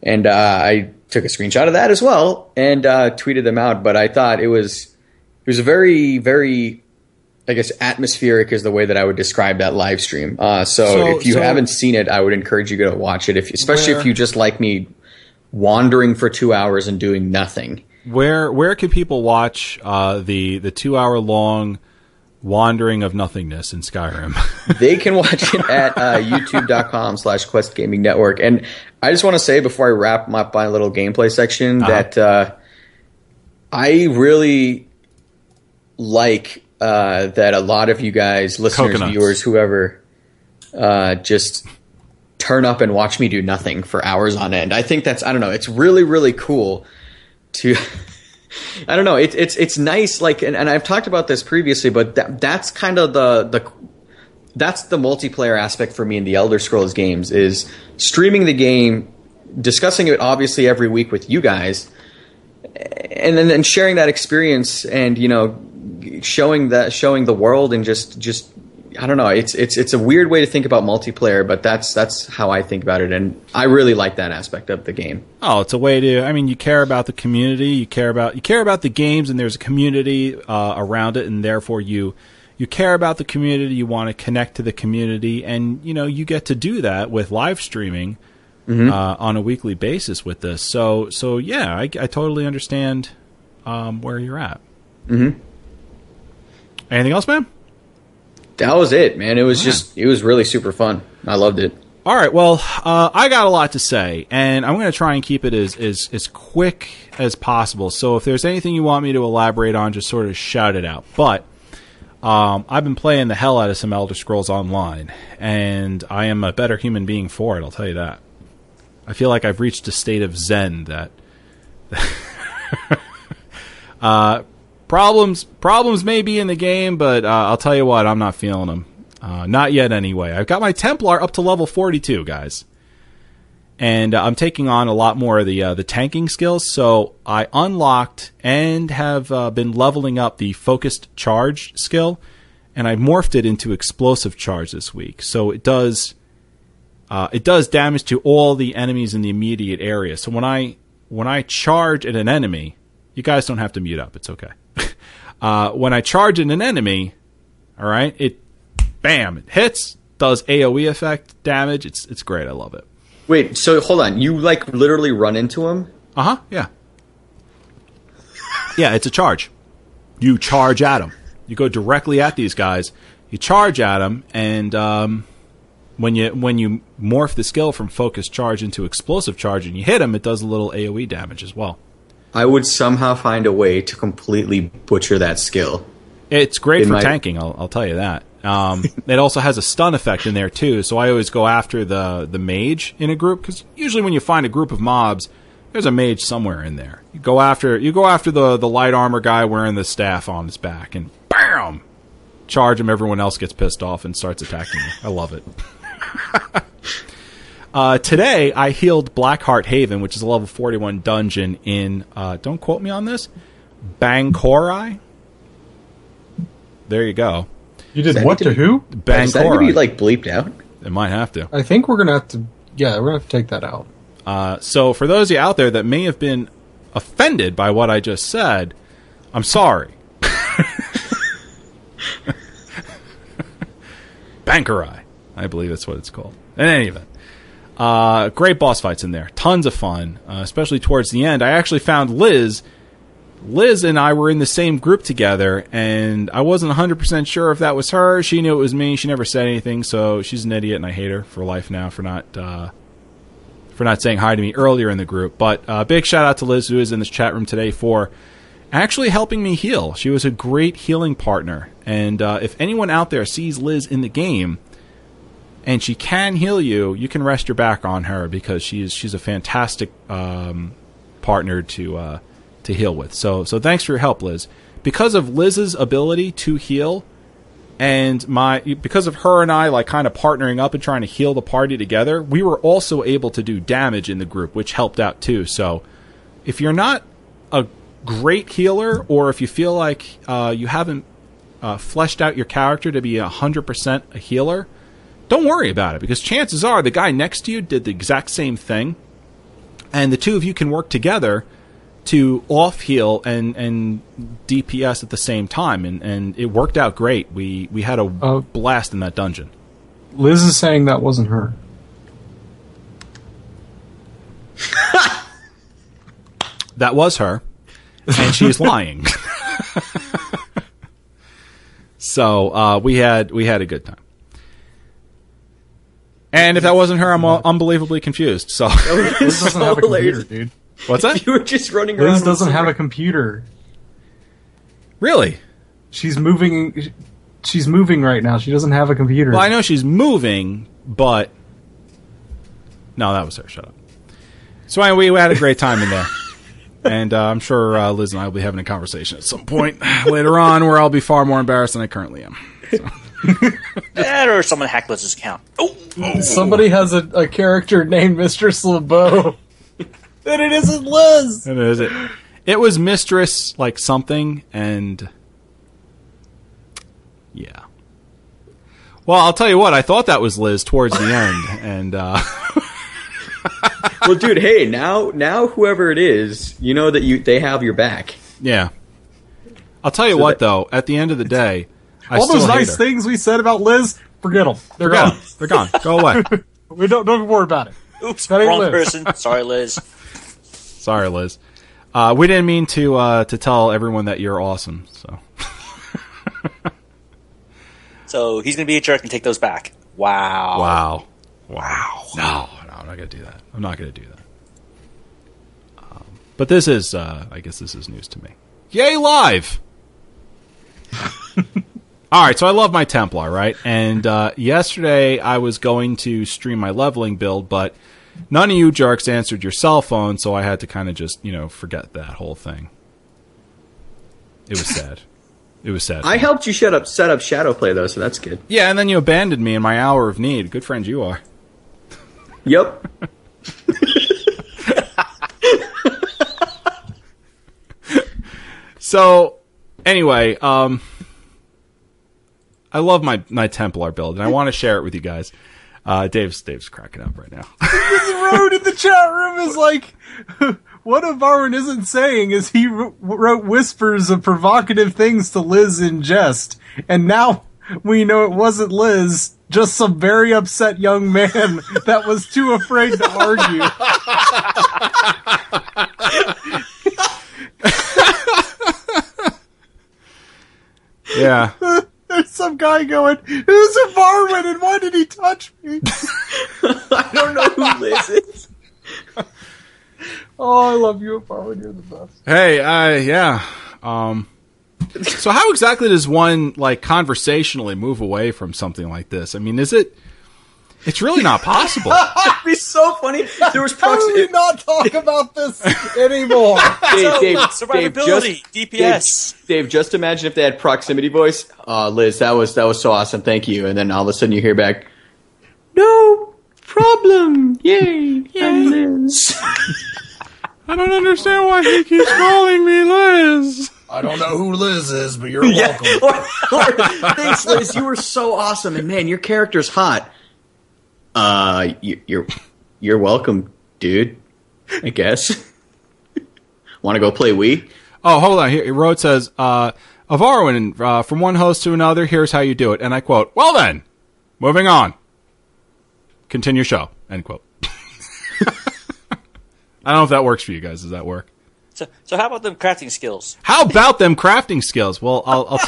And uh, I took a screenshot of that as well and uh, tweeted them out. But I thought it was it was a very very I guess atmospheric is the way that I would describe that live stream. Uh, so, So- if you so- haven't seen it, I would encourage you to go watch it. If especially Where- if you just like me wandering for two hours and doing nothing. Where where can people watch uh, the the two hour long wandering of nothingness in Skyrim? they can watch it at uh, youtube.com slash quest gaming network and i just want to say before i wrap up my little gameplay section Uh-huh. that uh, i really like uh, that a lot of you guys listeners Coconuts. viewers whoever uh, just turn up and watch me do nothing for hours on end i think that's i don't know it's really really cool to I don't know. It's it's it's nice. Like, and, and I've talked about this previously, but that, that's kind of the the that's the multiplayer aspect for me in the Elder Scrolls games is streaming the game, discussing it obviously every week with you guys, and then and sharing that experience and you know showing that showing the world and just just I don't know. It's it's it's a weird way to think about multiplayer, but that's that's how I think about it, and I really like that aspect of the game. Oh, it's a way to. I mean, you care about the community. You care about you care about the games, and there's a community uh, around it, and therefore you you care about the community. You want to connect to the community, and you know you get to do that with live streaming uh, on a weekly basis with this. So so yeah, I, I totally understand um, where you're at. Mm-hmm. Anything else, man? That was it, man. It was just it was really super fun. I loved it. All right. Well, uh, I got a lot to say, and I'm going to try and keep it as, as as quick as possible. So, if there's anything you want me to elaborate on, just sort of shout it out. But um, I've been playing the hell out of some Elder Scrolls Online, and I am a better human being for it. I'll tell you that. I feel like I've reached a state of zen that. uh, problems problems may be in the game, but uh, I'll tell you what, I'm not feeling them. Uh, not yet, anyway. I've got my Templar up to level 42, guys, and uh, I'm taking on a lot more of the uh, the tanking skills. So I unlocked and have uh, been leveling up the focused charge skill, and I morphed it into explosive charge this week. So it does uh, it does damage to all the enemies in the immediate area. So when I when I charge at an enemy, you guys don't have to mute up. It's okay. Uh, when I charge at an enemy, all right, it bam, it hits, does AOE effect damage. It's it's great. I love it. Wait, so hold on. You like literally run into him? Uh huh. Yeah. Yeah, it's a charge. You charge at them. You go directly at these guys. You charge at them, and um, when you when you morph the skill from focus charge into explosive charge, and you hit them, it does a little AOE damage as well. I would somehow find a way to completely butcher that skill. It's great In for my- tanking. I'll, I'll tell you that. Um, it also has a stun effect in there too. So I always go after the the mage in a group because usually when you find a group of mobs, there's a mage somewhere in there. You go after you go after the the light armor guy wearing the staff on his back and bam, charge him. Everyone else gets pissed off and starts attacking you. I love it. uh, today I healed Blackheart Haven, which is a level 41 dungeon in. Uh, don't quote me on this. Bangkorai. There you go. You did what need to to be- who? Is that going to be like bleeped out? It might have to. I think we're gonna have to. Yeah, we're gonna have to take that out. Uh, so for those of you out there that may have been offended by what I just said, I'm sorry. Bangkorai, I believe that's what it's called. In any event, uh, great boss fights in there, tons of fun, uh, especially towards the end. I actually found Liz. Liz and I were in the same group together, and I wasn't 100% sure if that was her. She knew it was me. She never said anything, so she's an idiot, and I hate her for life now for not uh, for not saying hi to me earlier in the group. But uh, big shout out to Liz, who is in this chat room today, for actually helping me heal. She was a great healing partner. And uh, if anyone out there sees Liz in the game and she can heal you, you can rest your back on her because she's she's a fantastic um, partner to uh, to heal with. So so thanks for your help, Liz. Because of Liz's ability to heal, and my because of her and I like kind of partnering up and trying to heal the party together, we were also able to do damage in the group, which helped out too. So if you're not a great healer, or if you feel like uh, you haven't uh, fleshed out your character to be hundred percent a healer, don't worry about it because chances are the guy next to you did the exact same thing, and the two of you can work together to off heal and and DPS at the same time, and, and it worked out great. We we had a Oh. blast in that dungeon. Liz is saying that wasn't her. That was her, and she's lying. so uh, we had we had a good time. And if that wasn't her, I'm uh, unbelievably confused. So Liz doesn't So have a computer, hilarious. dude. what's that? You were just running around. Liz doesn't have a computer. Really? She's moving. She's moving right now. She doesn't have a computer. Well, I know she's moving, but no, that was her. Shut up. So anyway, we had a great time in there, and uh, I'm sure uh, Liz and I will be having a conversation at some point later on, where I'll be far more embarrassed than I currently am. That or someone hacked Liz's account. Oh, Somebody has a, a character named Mistress LeBeau. and it isn't Liz. It is it. It was Mistress like something, and yeah. Well, I'll tell you what. I thought that was Liz towards the end, and uh, Well, dude, hey, now now whoever it is, you know that you they have your back. yeah. I'll tell you So what, that- though. At the end of the day, I All those nice her. things we said about Liz, forget them. They're Forget gone. 'em. They're gone. Go away. We don't don't worry about it. oops, That wrong Liz. person. Sorry, Liz. Sorry, Liz. Uh, we didn't mean to uh, to tell everyone that you're awesome. So So he's gonna be a jerk and take those back. Wow. wow, wow. No, no, I'm not gonna do that. I'm not gonna do that. Um, but this is, uh, I guess, this is news to me. Yay, live! All right, so I love my Templar, right? And uh, yesterday I was going to stream my leveling build, but none of you jerks answered your cell phone, so I had to kind of just, you know, forget that whole thing. It was sad. It was sad. I helped you set up set up shadow play though, so that's good. Yeah, and then you abandoned me in my hour of need. Good friend you are. Yep. So, anyway, um, I love my my Templar build, and I want to share it with you guys. Uh, Dave's Dave's cracking up right now. Road in the chat room is like, what Varwin isn't saying is he wrote whispers of provocative things to Liz in jest, and now we know it wasn't Liz, just some very upset young man that was too afraid to argue. yeah, There's some guy going, "Who's a Varwin and why did he touch me?" I don't know who Liz is. Oh, I love you, Varwin. You're the best. hey, uh, yeah. Um, so, how exactly does one like conversationally move away from something like this? I mean, is it? It's really not possible. It'd be so funny. There was How do we proximity. not talk about this anymore? Dave, Dave, Dave, Survivability, just, DPS. Dave, Dave, just imagine if they had proximity voice. Uh, Liz, that was that was so awesome. Thank you. And then all of a sudden you hear back, "No problem. Yay, I'm Liz." I don't understand why he keeps calling me Liz. I don't know who Liz is, but you're yeah. Or, or, Thanks, Liz. You were so awesome, and man, your character's hot. Uh, you, you're you're welcome, dude. I guess. Want to go play Wii? Oh, hold on. Here, Road says, uh, Avarwin, uh, from one host to another, here's how you do it. And I quote, well then, moving on. Continue show. End quote. I don't know if that works for you guys. Does that work? So, so how about them crafting skills? How about them crafting skills? Well, I'll.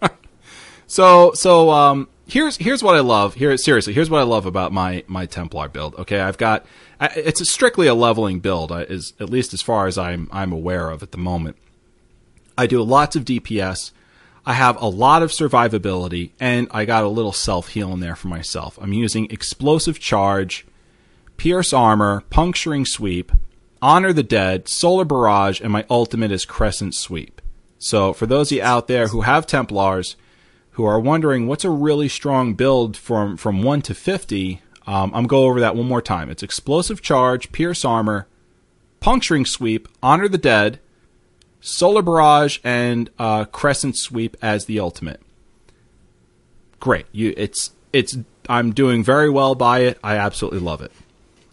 I'll so so um, here's here's what I love. Here seriously, here's what I love about my my Templar build. Okay, I've got it's a strictly a leveling build, is at least as far as I'm I'm aware of at the moment. I do lots of DPS. I have a lot of survivability, and I got a little self heal in there for myself. I'm using explosive charge, pierce armor, puncturing sweep, honor the dead, solar barrage, and my ultimate is crescent sweep. So for those of you out there who have Templars, who are wondering what's a really strong build from from one to fifty, um, I'm go over that one more time. It's explosive charge, pierce armor, puncturing sweep, honor the dead, solar barrage, and uh, crescent sweep as the ultimate. Great, you it's it's I'm doing very well by it. I absolutely love it.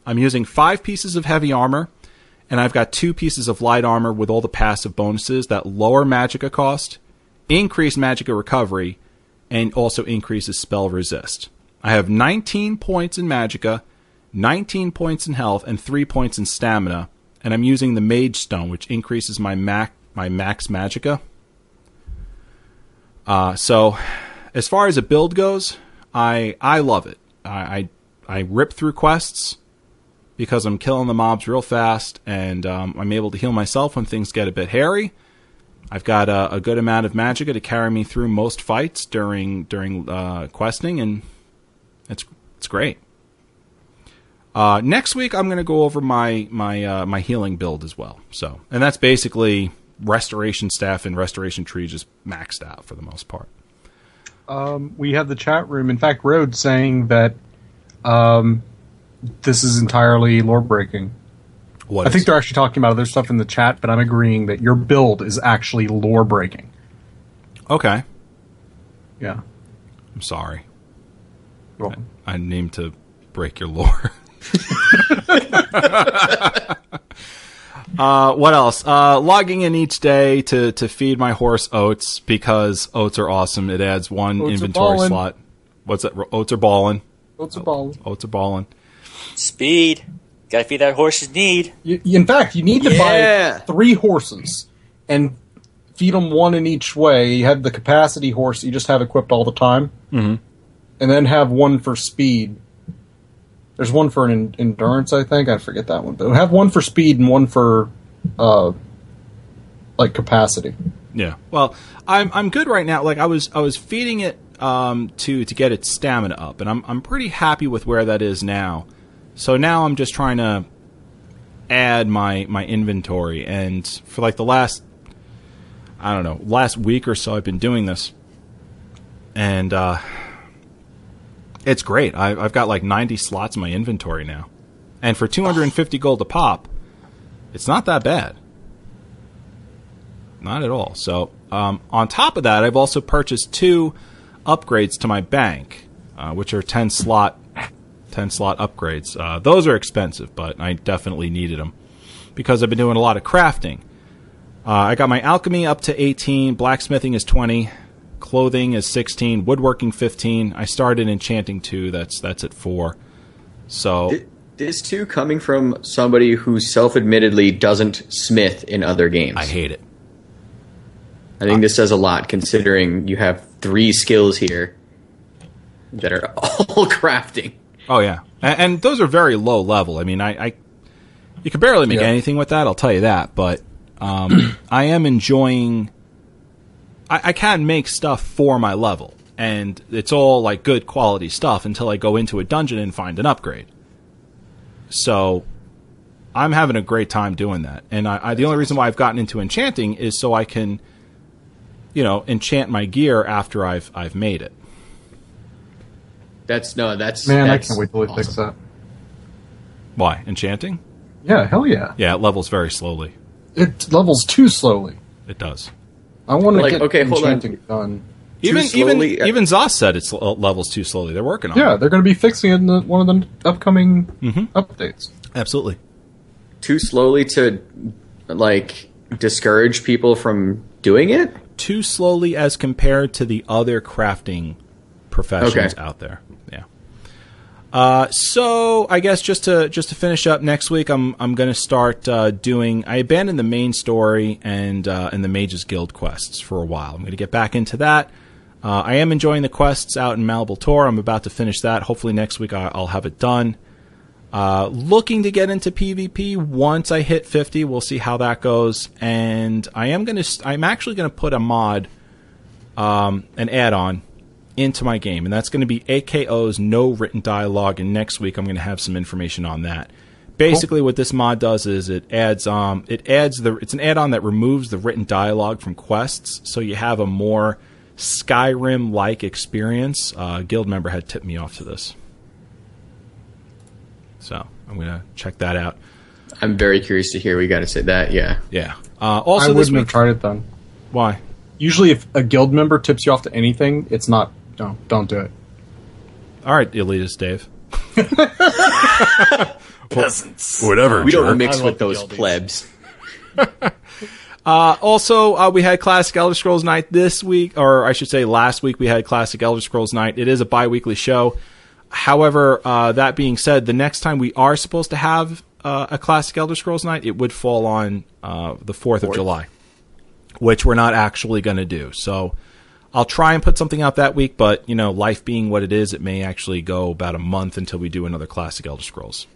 I'm using five pieces of heavy armor, and I've got two pieces of light armor with all the passive bonuses that lower magicka cost, increase magicka recovery, and also increases spell resist. I have 19 points in magicka, 19 points in health, and 3 points in stamina, and I'm using the mage stone, which increases my max my max magicka. Uh, so, as far as a build goes, I I love it. I I, I rip through quests because I'm killing the mobs real fast, and um, I'm able to heal myself when things get a bit hairy. I've got a, a good amount of magicka to carry me through most fights during during uh, questing, and it's it's great. Uh, next week, I'm going to go over my my uh, my healing build as well. So, and that's basically restoration staff and restoration tree just maxed out for the most part. Um, we have the chat room. In fact, Road saying that um, this is entirely lore breaking. What I think is- they're actually talking about other stuff in the chat, but I'm agreeing that your build is actually lore breaking. okay. Yeah. I'm sorry. Well, I didn't to break your lore. uh, what else? Uh, logging in each day to, to feed my horse oats because oats are awesome. It adds one Oats inventory slot. What's that? Oats are balling. What's a ball? Oats are balling. Speed. Gotta feed that horse's need. You, in fact, you need to Yeah. buy three horses and feed them one in each way. You have the capacity horse you just have equipped all the time, mm-hmm. and then have one for speed. There's one for an en- endurance, I think. I forget that one, but have one for speed and one for uh, like capacity. Yeah. Well, I'm I'm good right now. Like I was I was feeding it um to to get its stamina up, and I'm I'm pretty happy with where that is now. So now I'm just trying to add my my inventory, and for like the last I don't know last week or so, I've been doing this, and uh, it's great. I, I've got like 90 slots in my inventory now, and for 250 gold a pop, it's not that bad. Not at all. So, um, on top of that, I've also purchased two upgrades to my bank, uh, which are 10 slot, 10 slot upgrades. Uh, those are expensive, but I definitely needed them because I've been doing a lot of crafting. Uh, I got my alchemy up to 18, blacksmithing is 20, clothing is 16, woodworking 15. I started enchanting 2, that's that's at 4. So, This too coming from somebody who self-admittedly doesn't smith in other games. I hate it. I think this says a lot considering you have three skills here that are all crafting. Oh yeah, and, and those are very low level. I mean, I, I you can barely make Yeah. anything with that. I'll tell you that. But um, I am enjoying. I, I can make stuff for my level, and it's all like good quality stuff until I go into a dungeon and find an upgrade. So I'm having a great time doing that, and I, I the only reason why I've gotten into enchanting is so I can, you know, enchant my gear after I've I've made it. That's no, that's Man, that's I can't wait till they fix awesome. that. Why enchanting? Yeah, hell yeah. Yeah, it levels very slowly. It levels too slowly. It does. I want to Like, get okay, hold on. enchanting done. even slowly- even even Zos said it's l- levels too slowly. They're working on Yeah, it. they're going to be fixing it in the, one of the upcoming mm-hmm. updates. Absolutely. too slowly to like discourage people from doing it. Too slowly as compared to the other crafting professions Okay. out there. Uh, so I guess just to just to finish up next week, I'm I'm going to start uh, doing. I abandoned the main story and uh, and the Mages Guild quests for a while. I'm going to get back into that. Uh, I am enjoying the quests out in Malabal Tor. I'm about to finish that. Hopefully next week I- I'll have it done. Uh, looking to get into PvP once I hit 50. We'll see how that goes. And I am gonna. st- I'm actually gonna put a mod, um, an add-on, into my game, and that's going to be AKO's no written dialogue. And next week I'm going to have some information on that. Basically, what this mod does is it adds um it adds the it's an add-on that removes the written dialogue from quests, so you have a more Skyrim-like experience. Uh, a guild member had tipped me off to this, so I'm going to check that out. I'm very curious to hear. We got to say that. Yeah. Yeah. Uh, also, I this wouldn't have week, tried it then. why? Usually, if a guild member tips you off to anything, it's not. No, don't do it. All right, elitist Dave. Pleasants. Whatever. We don't mix with those guildies. plebs. Also, uh, we had Classic Elder Scrolls Night this week, or I should say, last week we had Classic Elder Scrolls Night. It is a bi-weekly show. However, uh, that being said, the next time we are supposed to have uh, a Classic Elder Scrolls Night, it would fall on uh, the fourth of July, which we're not actually going to do. So. I'll try and put something out that week, but you know, life being what it is, it may actually go about a month until we do another classic Elder Scrolls.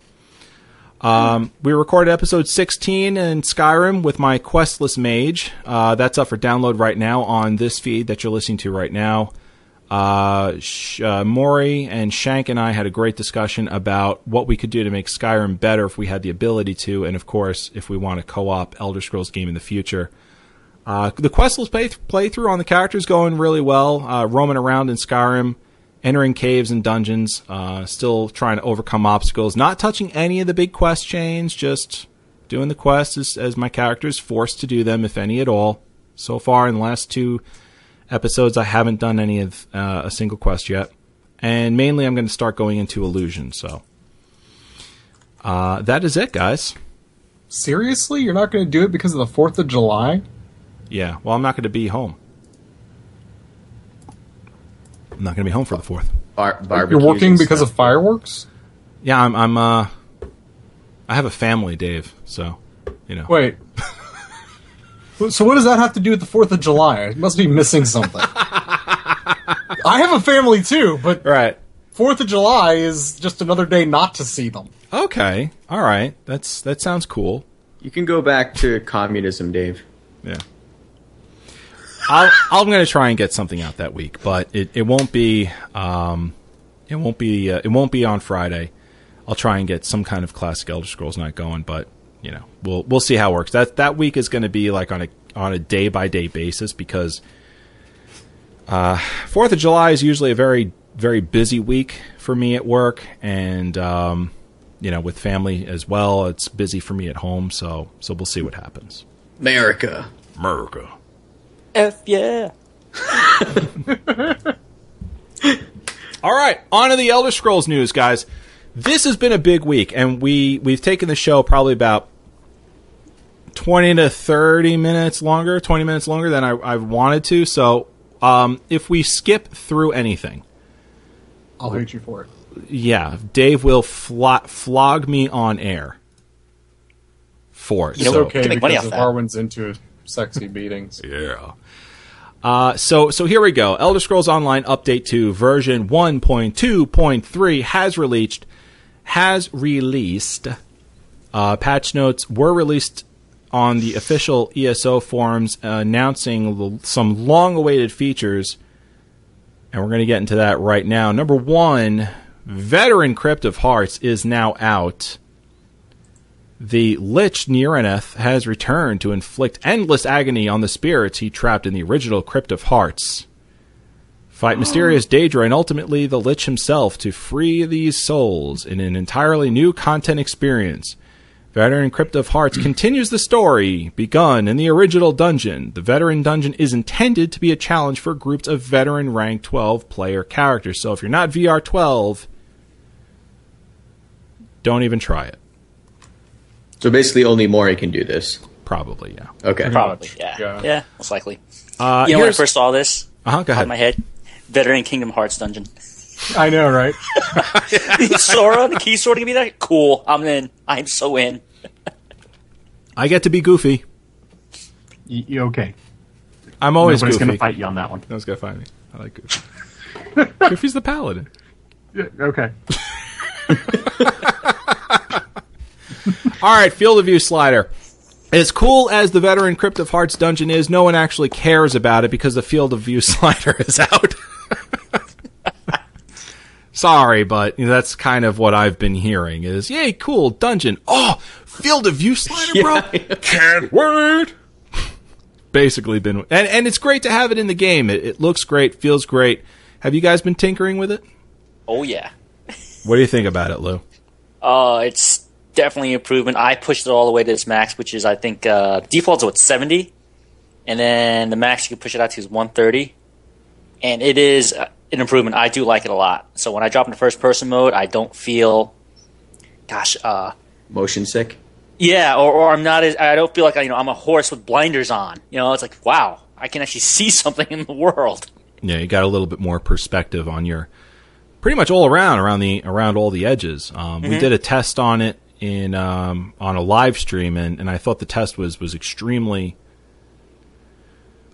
Um, we recorded episode 16 in Skyrim with my Questless Mage. Uh, that's up for download right now on this feed that you're listening to right now. Uh, Sh- uh, Maury and Shank and I had a great discussion about what we could do to make Skyrim better if we had the ability to, and of course, if we want a co-op Elder Scrolls game in the future. Uh, the questless play- playthrough on the characters going really well. Uh, roaming around in Skyrim, entering caves and dungeons, uh, still trying to overcome obstacles. Not touching any of the big quest chains, just doing the quests as, as my character is forced to do them, if any at all. So far, in the last two episodes, I haven't done any of uh, a single quest yet, and mainly I'm going to start going into illusion. So uh, that is it, guys. Seriously, you're not going to do it because of the Fourth of July? Yeah, well, I'm not going to be home. I'm not going to be home for the fourth. Bar- You're working because stuff. of fireworks? Yeah, I'm. I'm. Uh, I have a family, Dave. So, you know. Wait. so what does that have to do with the Fourth of July? I must be missing something. I have a family too, but Right. Fourth of July is just another day not to see them. Okay. All right. That's that sounds cool. You can go back to communism, Dave. Yeah. I'll, I'm going to try and get something out that week, but it, it won't be um, it won't be uh, it won't be on Friday. I'll try and get some kind of classic Elder Scrolls night going, but you know we'll we'll see how it works. That that week is going to be like on a on a day by day basis because uh, Fourth of July is usually a very very busy week for me at work, and um, you know with family as well. It's busy for me at home, so so we'll see what happens. America. America. F yeah. All right, on to the Elder Scrolls news, guys. This has been a big week, and we we've taken the show probably about twenty to thirty minutes longer, twenty minutes longer than I, I wanted to. So, um, if we skip through anything, I'll hate you for it. yeah, Dave will flo- flog me on air for it. You know, It's so, okay can make money because off of that. Arwen's into sexy beatings. Yeah. Uh, so so here we go. Elder Scrolls Online Update 2 version 1.2.3 has released has released. Uh, patch notes were released on the official ESO forums uh, announcing some long-awaited features, and we're going to get into that right now. Number one, Veteran Crypt of Hearts is now out. The Lich Nerien'eth has returned to inflict endless agony on the spirits he trapped in the original Crypt of Hearts. Fight oh. mysterious Daedra and ultimately the Lich himself to free these souls in an entirely new content experience. Veteran Crypt of Hearts continues the story begun in the original dungeon. The veteran dungeon is intended to be a challenge for groups of veteran rank 12 player characters. So if you're not VR 12, don't even try it. So basically, only Mori can do this. Probably, yeah. Okay. Probably, yeah. Yeah. yeah. most likely. Uh, you know when I here's- first saw this? uh-huh, go On ahead. my head? Veteran Kingdom Hearts dungeon. I know, right? Sora, the key sword can be there? Cool. I'm in. I'm so in. I get to be goofy. Y- y- okay. I'm always Nobody's goofy. going to fight you on that one. No one's gonna fight me. I like Goofy. Goofy's the paladin. Yeah, okay. All right, field of view slider. As cool as the veteran Crypt of Hearts dungeon is, no one actually cares about it because the field of view slider is out. Sorry, but you know, that's kind of what I've been hearing is, yay, cool, dungeon. Oh, field of view slider, bro. Can't wait. Basically been, and, and it's great to have it in the game. It, it looks great, feels great. Have you guys been tinkering with it? Oh, yeah. What do you think about it, Lou? Uh, it's definitely an improvement. I pushed it all the way to its max, which is, I think, uh, default's what, 70? And then the max you can push it out to is 130. And it is uh, an improvement. I do like it a lot. So when I drop into first person mode, I don't feel, gosh, uh, Motion sick. Yeah, or, or I'm not as I don't feel like I, you know I'm a horse with blinders on. You know, it's like wow, I can actually see something in the world. Yeah, you got a little bit more perspective on your pretty much all around around the around all the edges. Um, We did a test on it in um, on a live stream, and, and I thought the test was was extremely.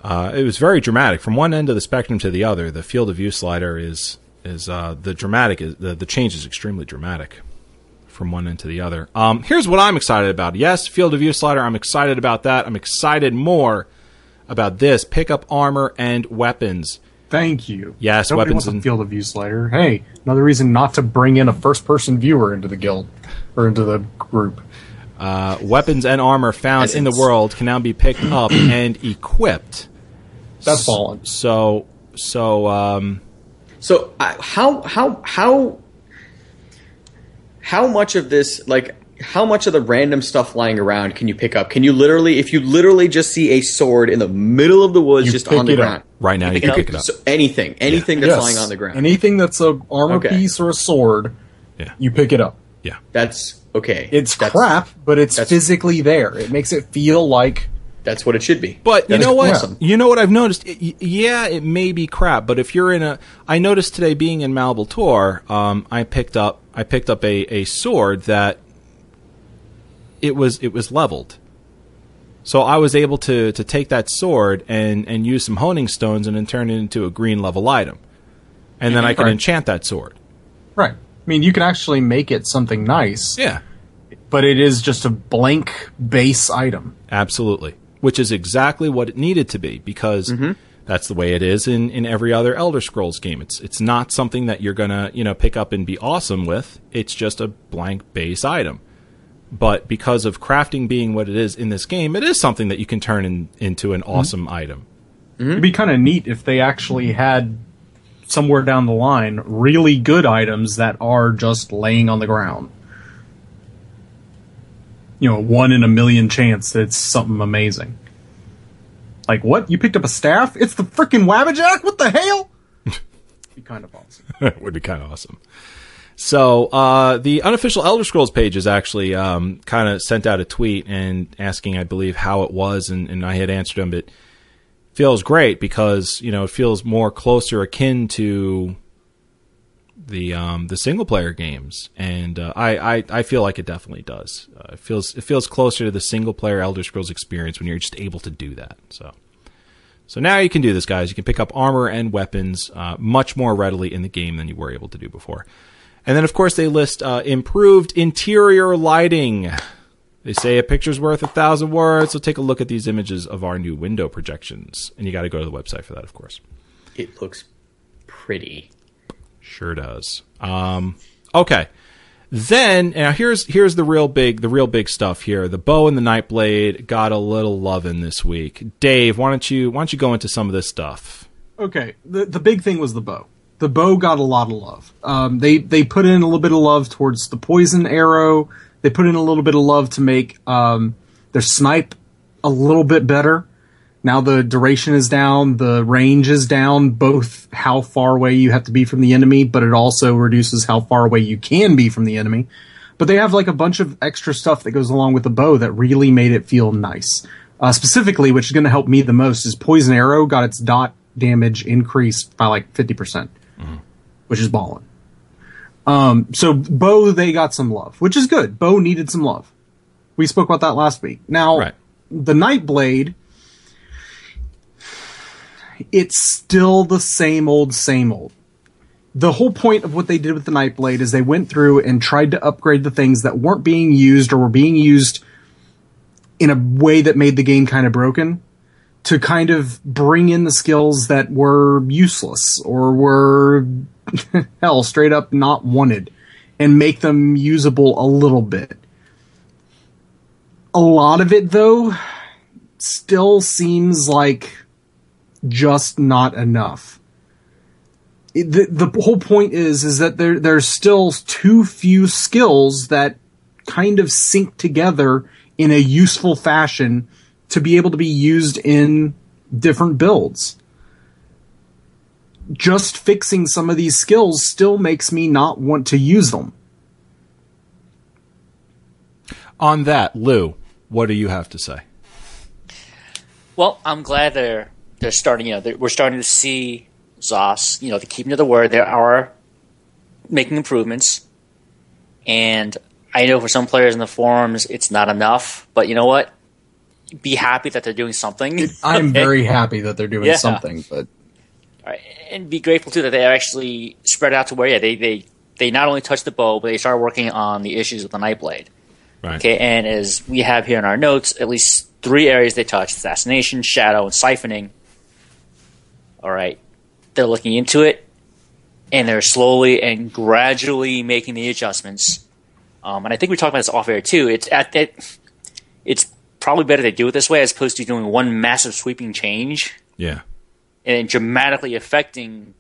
Uh, it was very dramatic from one end of the spectrum to the other. The field of view slider is is uh, the dramatic is the, the change is extremely dramatic from one end to the other. Um, here's what I'm excited about. Yes, field of view slider. I'm excited about that. I'm excited more about this. Pick up armor and weapons. Thank you. Yes, Nobody weapons wants a and- field of view slider. Hey, another reason not to bring in a first-person viewer into the guild or into the group. Uh, weapons and armor found in the world can now be picked up and equipped. That's fallen. So, so um, So uh, how how how how much of this like how much of the random stuff lying around can you pick up? Can you literally if you literally just see a sword in the middle of the woods You just pick on the it up. ground? right now you, pick can pick it up. So anything, anything that's Yes. lying on the ground. Anything that's a armor Okay. piece or a sword, Yeah. you pick it up. Yeah, that's okay. It's that's, crap, but it's physically there. It makes it feel like That's what it should be. but you know what? awesome. You know what I've noticed? Y- y- yeah, it may be crap, but if you're in a, I noticed today being in Malabal Tor, um, I picked up, I picked up a, a sword that it was it was leveled. So I was able to to take that sword and and use some honing stones and then turn it into a green level item, and then I could Right. enchant that sword. right. I mean, you can actually make it something nice, Yeah, but it is just a blank base item. absolutely. Which is exactly what it needed to be because mm-hmm. that's the way it is in, in every other Elder Scrolls game. It's it's not something that you're gonna you know pick up and be awesome with. It's just a blank base item. But because of crafting being what it is in this game, it is something that you can turn in, into an mm-hmm. awesome item. Mm-hmm. It'd be kind of neat if they actually had somewhere down the line really good items that are just laying on the ground. You know, one in a million chance that it's something amazing. Like what? You picked up a staff? It's the freaking Wabbajack? What the hell? be kind of awesome. That would be kind of awesome. So uh, the unofficial Elder Scrolls page is actually um, kind of sent out a tweet and asking, I believe, how it was, and, and I had answered him. It feels great because you know it feels more closer akin to the um, the single player games, and uh, I, I I feel like it definitely does. Uh, it feels it feels closer to the single player Elder Scrolls experience when you're just able to do that. So. So now you can do this, guys. You can pick up armor and weapons uh, much more readily in the game than you were able to do before. And then, of course, they list uh, improved interior lighting. They say a picture's worth a thousand words, so take a look at these images of our new window projections. And you got to go to the website for that, of course. It looks pretty. Sure does. Um, okay. Then now here's here's the real big the real big stuff here. The bow and the nightblade got a little loving this week. Dave, why don't you why don't you go into some of this stuff? Okay, the the big thing was the bow. The bow got a lot of love. Um, they they put in a little bit of love towards the poison arrow. They put in a little bit of love to make um, their snipe a little bit better. Now the duration is down, the range is down, both how far away you have to be from the enemy, but it also reduces how far away you can be from the enemy. But they have like a bunch of extra stuff that goes along with the bow that really made it feel nice. Uh, specifically, which is going to help me the most, is Poison Arrow got its dot damage increased by like 50%, percent which is balling. Um, so Bow, they got some love, which is good. Bow needed some love. We spoke about that last week. Now, Right. the Nightblade, it's still the same old, same old. The whole point of what they did with the Nightblade is they went through and tried to upgrade the things that weren't being used or were being used in a way that made the game kind of broken to kind of bring in the skills that were useless or were hell straight up not wanted and make them usable a little bit. A lot of it though still seems like just not enough. It- The, the whole point is is that there there's still too few skills that kind of sync together in a useful fashion to be able to be used in different builds. Just fixing some of these skills still makes me not want to use them. On that, Lou, what do you have to say? Well, I'm glad they're they're starting. You know, they're, we're starting to see Zos. You know, they're keeping to the word. They are making improvements, and I know for some players in the forums, it's not enough. But you know what? Be happy that they're doing something. I'm very happy that they're doing Yeah. something, but Right. and be grateful too that they actually spread out to where yeah they they they not only touch the bow, but they start working on the issues with the Nightblade. Right. Okay, and as we have here in our notes, at least three areas they touch assassination, shadow, and siphoning. All right. They're looking into it, and they're slowly and gradually making the adjustments. Um, and I think we talked about this off air too. It's at it, it's probably better to do it this way as opposed to doing one massive sweeping change Yeah. and dramatically affecting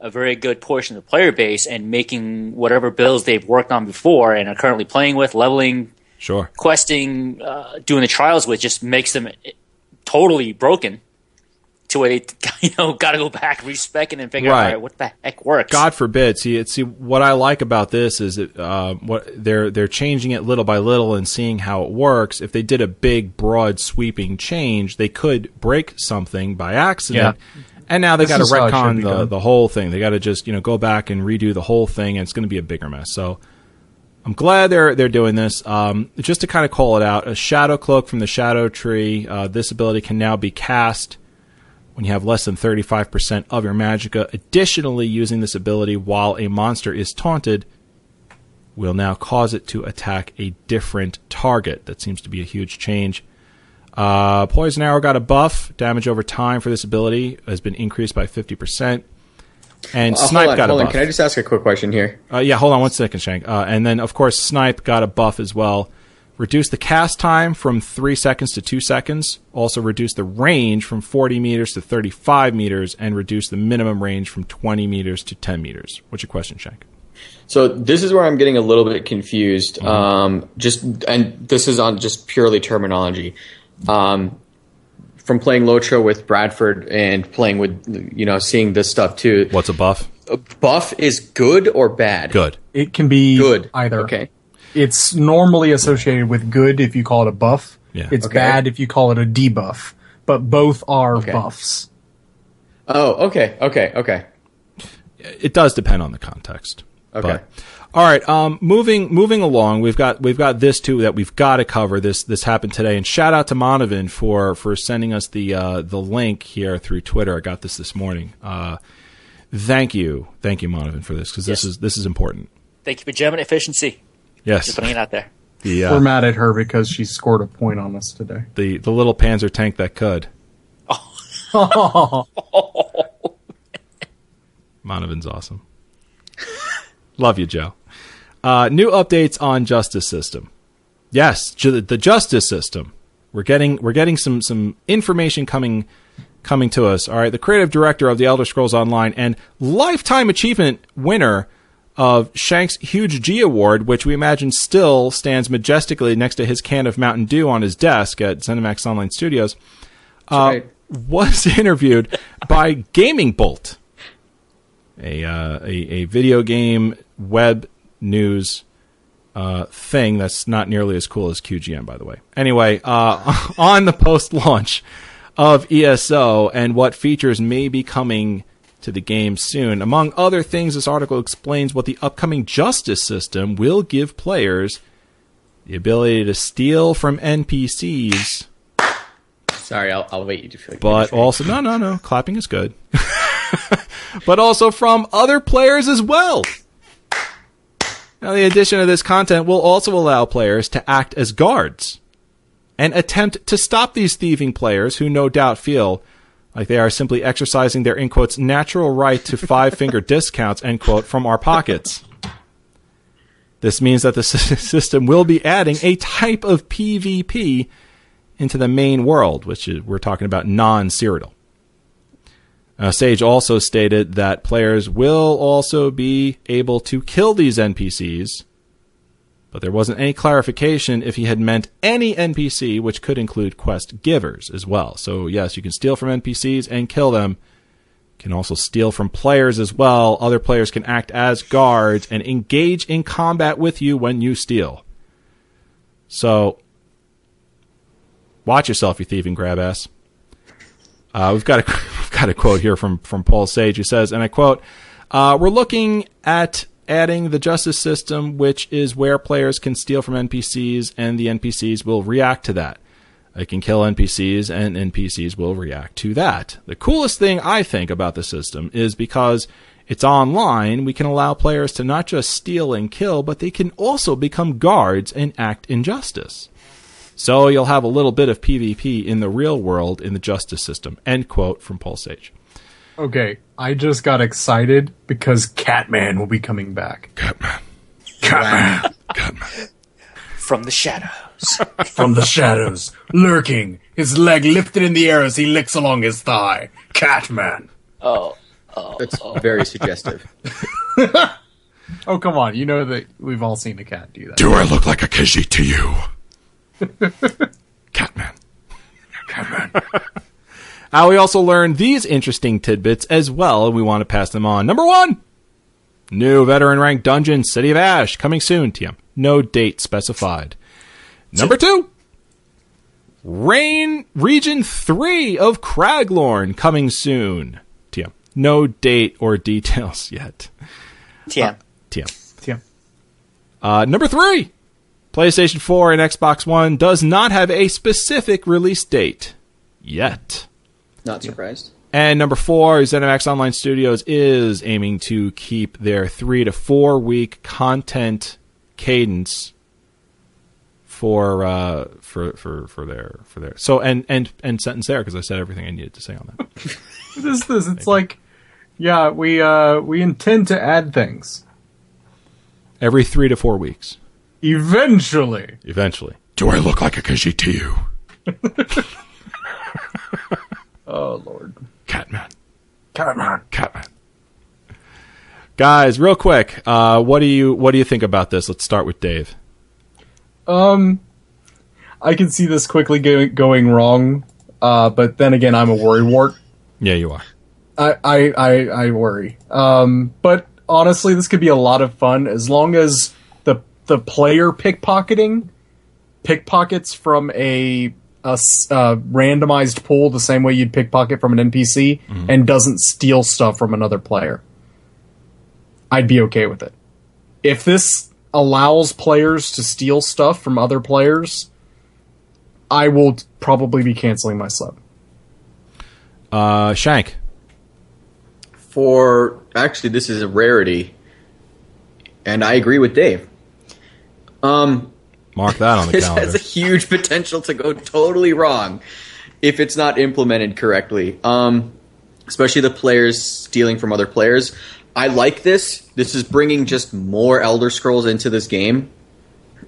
a very good portion of the player base and making whatever builds they've worked on before and are currently playing with, leveling, Sure. questing, uh, doing the trials with, just makes them totally broken. To where they, you know, got to go back, respec it, and figure out Right. what the heck works. God forbid. See, see what I like about this is that uh, what they're they're changing it little by little and seeing how it works. If they did a big, broad, sweeping change, they could break something by accident. And now they This got to is how it should retcon the, the whole thing. They got to just you know go back and redo the whole thing, and it's going to be a bigger mess. So I'm glad they're they're doing this. Um, just to kind of call it out, a shadow cloak from the shadow tree. Uh, this ability can now be cast when you have less than 35% of your magicka. Additionally, using this ability while a monster is taunted will now cause it to attack a different target. That seems to be a huge change. Uh, Poison Arrow got a buff. Damage over time for this ability has been increased by 50%. And Uh, Snipe on, got hold a on. Can I just ask a quick question here? Uh, yeah, hold on one second, Shank. Uh, and then, of course, Snipe got a buff as well. Reduce the cast time from 3 seconds to 2 seconds. Also, reduce the range from 40 meters to 35 meters. And reduce the minimum range from 20 meters to 10 meters. What's your question, Shank? So this is where I'm getting a little bit confused. Mm-hmm. Um, just and this is on just purely terminology. Um, from playing Lotro with Bradford and playing with you know seeing this stuff too. What's a buff? A buff is good or bad? Good. it can be Good. either. Okay. It's normally associated with good if you call it a buff. Yeah. It's Okay. bad if you call it a debuff. But both are Okay. buffs. Oh, okay, okay, okay. It does depend on the context. Okay. But- all right. Um, moving moving along, we've got we've got this too that we've got to cover. This this happened today, and shout out to Monovan for for sending us the uh, the link here through Twitter. I got this this morning. Uh, thank you, thank you, Monovan, for this because this is this is important. Thank you for German efficiency. Yes, Just putting it out there. the We're uh, mad at her because she scored a point on us today. the the little Panzer tank that could. Oh. Monovan's awesome. Love you, Joe. Uh, new updates on justice system. Yes, ju- the justice system. We're getting we're getting some some information coming coming to us. All right, the creative director of the Elder Scrolls Online and lifetime achievement winner of Shank's huge G Award, which we imagine still stands majestically next to his can of Mountain Dew on his desk at ZeniMax Online Studios, uh, right. was interviewed by Gaming Bolt, a, uh, a a video game web news uh, thing that's not nearly as cool as QGM, by the way. Anyway, uh, on the post launch of ESO and what features may be coming to the game soon. Among other things, this article explains what the upcoming justice system will give players the ability to steal from NPCs, Sorry, I'll, I'll wait you to feel. but also, no, no, no, clapping is good. but also from other players as well. Now, the addition of this content will also allow players to act as guards and attempt to stop these thieving players who no doubt feel like they are simply exercising their, in quotes, natural right to five finger discounts, end quote, from our pockets. This means that the system will be adding a type of PvP into the main world, which is, we're talking about non Cyrodiil. Uh, Sage also stated that players will also be able to kill these NPCs, but there wasn't any clarification if he had meant any NPC, which could include quest givers as well. So, yes, you can steal from NPCs and kill them. You can also steal from players as well. Other players can act as guards and engage in combat with you when you steal. So, watch yourself, you thieving grab ass. Uh, we've got a we've got a quote here from from Paul Sage who says, and I quote: uh, "We're looking at adding the justice system, which is where players can steal from NPCs, and the NPCs will react to that. They can kill NPCs, and NPCs will react to that. The coolest thing I think about the system is because." It's online, we can allow players to not just steal and kill, but they can also become guards and act in justice. So you'll have a little bit of PvP in the real world in the justice system. End quote from Paul Sage. Okay, I just got excited because Catman will be coming back. Catman. Catman Catman. From the shadows. from the shadows, lurking, his leg lifted in the air as he licks along his thigh. Catman. oh, oh, oh. That's very suggestive. Oh come on, you know that we've all seen a cat do that. Do I look like a Khajiit to you? Catman. Catman. Uh, we also learned these interesting tidbits as well, and we want to pass them on. Number one, new veteran rank dungeon, City of Ash, coming soon. TM, no date specified. Number two, Rain Region Three of Craglorn, coming soon. TM, no date or details yet. TM. TM. Yeah. Uh, number three, PlayStation 4 and Xbox One does not have a specific release date yet. Not surprised. And number four, ZeniMax Online Studios is aiming to keep their three to four week content cadence for uh, for for for their for their so and and and sentence there because I said everything I needed to say on that. What is this? It's like, yeah, we uh we intend to add things Every three to four weeks, eventually. eventually. Do I look like a Khajiit to you? Oh lord. Catman. Catman. Catman. Guys, real quick, uh, what do you what do you think about this? Let's start with Dave. Um, I can see this quickly go- going wrong. Uh, but then again, I'm a worrywart. Yeah, you are. I, I, I, I worry. Um, but honestly, this could be a lot of fun as long as the the player pickpocketing pickpockets from a, a s- uh, randomized pool the same way you'd pickpocket from an NPC and doesn't steal stuff from another player. I'd be okay with it. If this allows players to steal stuff from other players, I will t- probably be canceling my sub. Uh, Shank. For actually, this is a rarity, and I agree with Dave. Um, Mark that on the this calendar. has a huge potential to go totally wrong if it's not implemented correctly. Um, especially the players stealing from other players. I like this. This is bringing just more Elder Scrolls into this game,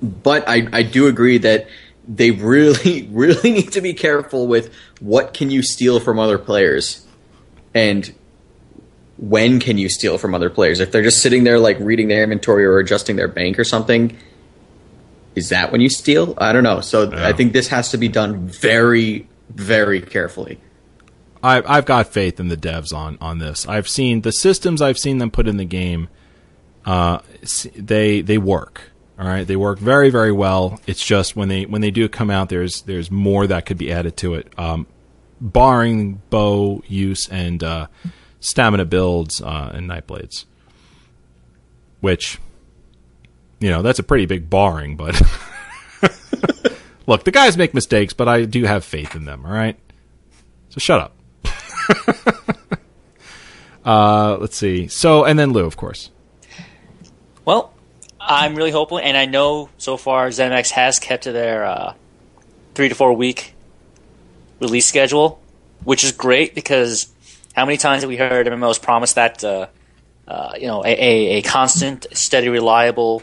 but I, I do agree that they really, really need to be careful with what can you steal from other players, and when can you steal from other players? If they're just sitting there like reading their inventory or adjusting their bank or something, is that when you steal? I don't know. So Yeah. I think this has to be done very, very carefully. I, I've got faith in the devs on on this. I've seen the systems I've seen them put in the game. Uh, they they work. All right, they work very very well. It's just when they when they do come out, there's there's more that could be added to it. Um, barring bow use and uh, stamina builds uh, and night blades, which you know that's a pretty big barring. But look, the guys make mistakes, but I do have faith in them. All right, so shut up. uh, let's see. So, and then Lou, of course. Well, I'm really hopeful, and I know so far ZeniMax has kept to their uh, three to four week release schedule, which is great because how many times have we heard MMOs promise that uh, uh, you know a, a, a constant, steady, reliable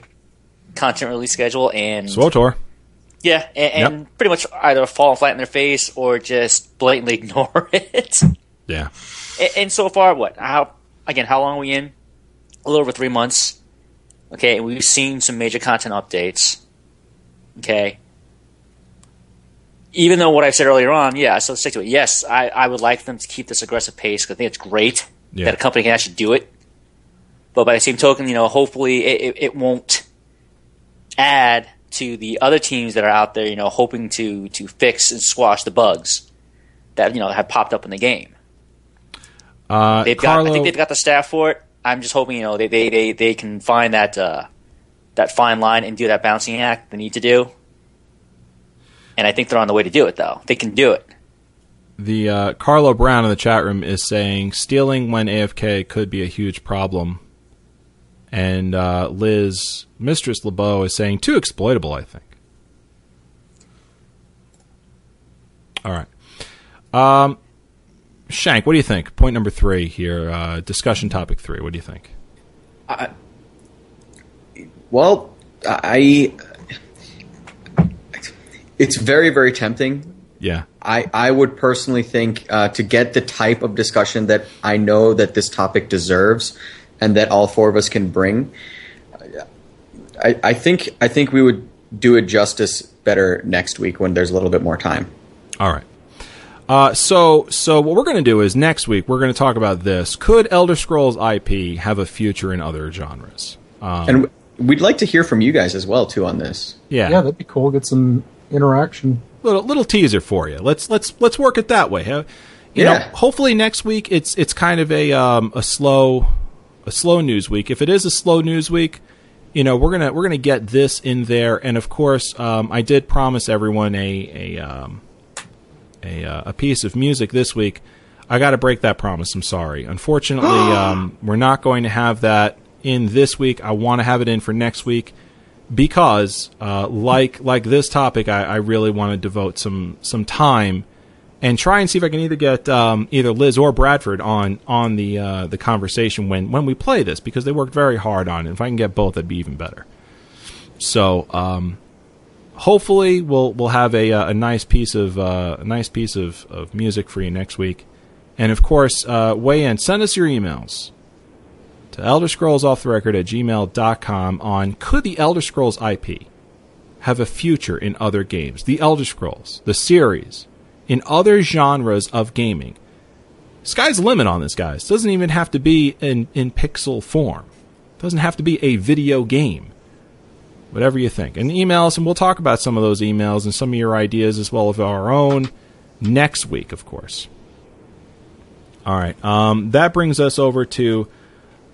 content release schedule, and SWTOR. yeah, and, and pretty much either fall flat in their face or just blatantly ignore it. Yeah. And, and so far, what? How again? How long are we in? A little over three months. Okay, and we've seen some major content updates. Okay. Even though what I said earlier on, yeah, so stick to it. Yes, I, I would like them to keep this aggressive pace because I think it's great Yeah. that a company can actually do it. But by the same token, you know, hopefully it, it, it won't add to the other teams that are out there, you know, hoping to to fix and squash the bugs that you know have popped up in the game. Uh, They've Carlo, got. I think they've got the staff for it. I'm just hoping you know they they, they, they can find that uh, that fine line and do that bouncing act they need to do. And I think they're on the way to do it though. They can do it. the uh, Carlo Brown in the chat room is saying stealing when AFK could be a huge problem. And uh, Liz, Mistress LeBeau, is saying too exploitable, I think. All right. Um, Shank, what do you think? Point number three here, uh, discussion topic three. What do you think? Well, I. It's very, very tempting. Yeah. I, I would personally think uh, to get the type of discussion that I know that this topic deserves, and that all four of us can bring. I, I think I think we would do it justice better next week when there's a little bit more time. All right. Uh, so, so what we're going to do is next week we're going to talk about this. Could Elder Scrolls IP have a future in other genres? Um, and we'd like to hear from you guys as well too on this. yeah, Yeah, that'd be cool. Get some interaction. little little teaser for you. Let's let's let's work it that way. Huh? You know, hopefully next week it's it's kind of a um, a slow a slow news week. If it is a slow news week, you know we're gonna we're gonna get this in there. And of course, um, I did promise everyone a a um, a uh, a piece of music this week. I got to break that promise. I'm sorry. Unfortunately, um, we're not going to have that in this week. I want to have it in for next week because, uh, like like this topic, I, I really want to devote some some time and try and see if I can either get um, either Liz or Bradford on on the uh, the conversation when when we play this because they worked very hard on it. If I can get both, that'd be even better. So. Um, hopefully we'll we'll have a uh, a nice piece of uh, a nice piece of, of music for you next week, and of course uh, weigh in. Send us your emails to Elder Scrolls Off the Record at gmail.com on could the Elder Scrolls IP have a future in other games? The Elder Scrolls, the series, in other genres of gaming. Sky's the limit on this, guys. Doesn't even have to be in, in pixel form. Doesn't have to be a video game whatever you think. And email us, and we'll talk about some of those emails and some of your ideas as well as our own next week, of course. All right. Um, that brings us over to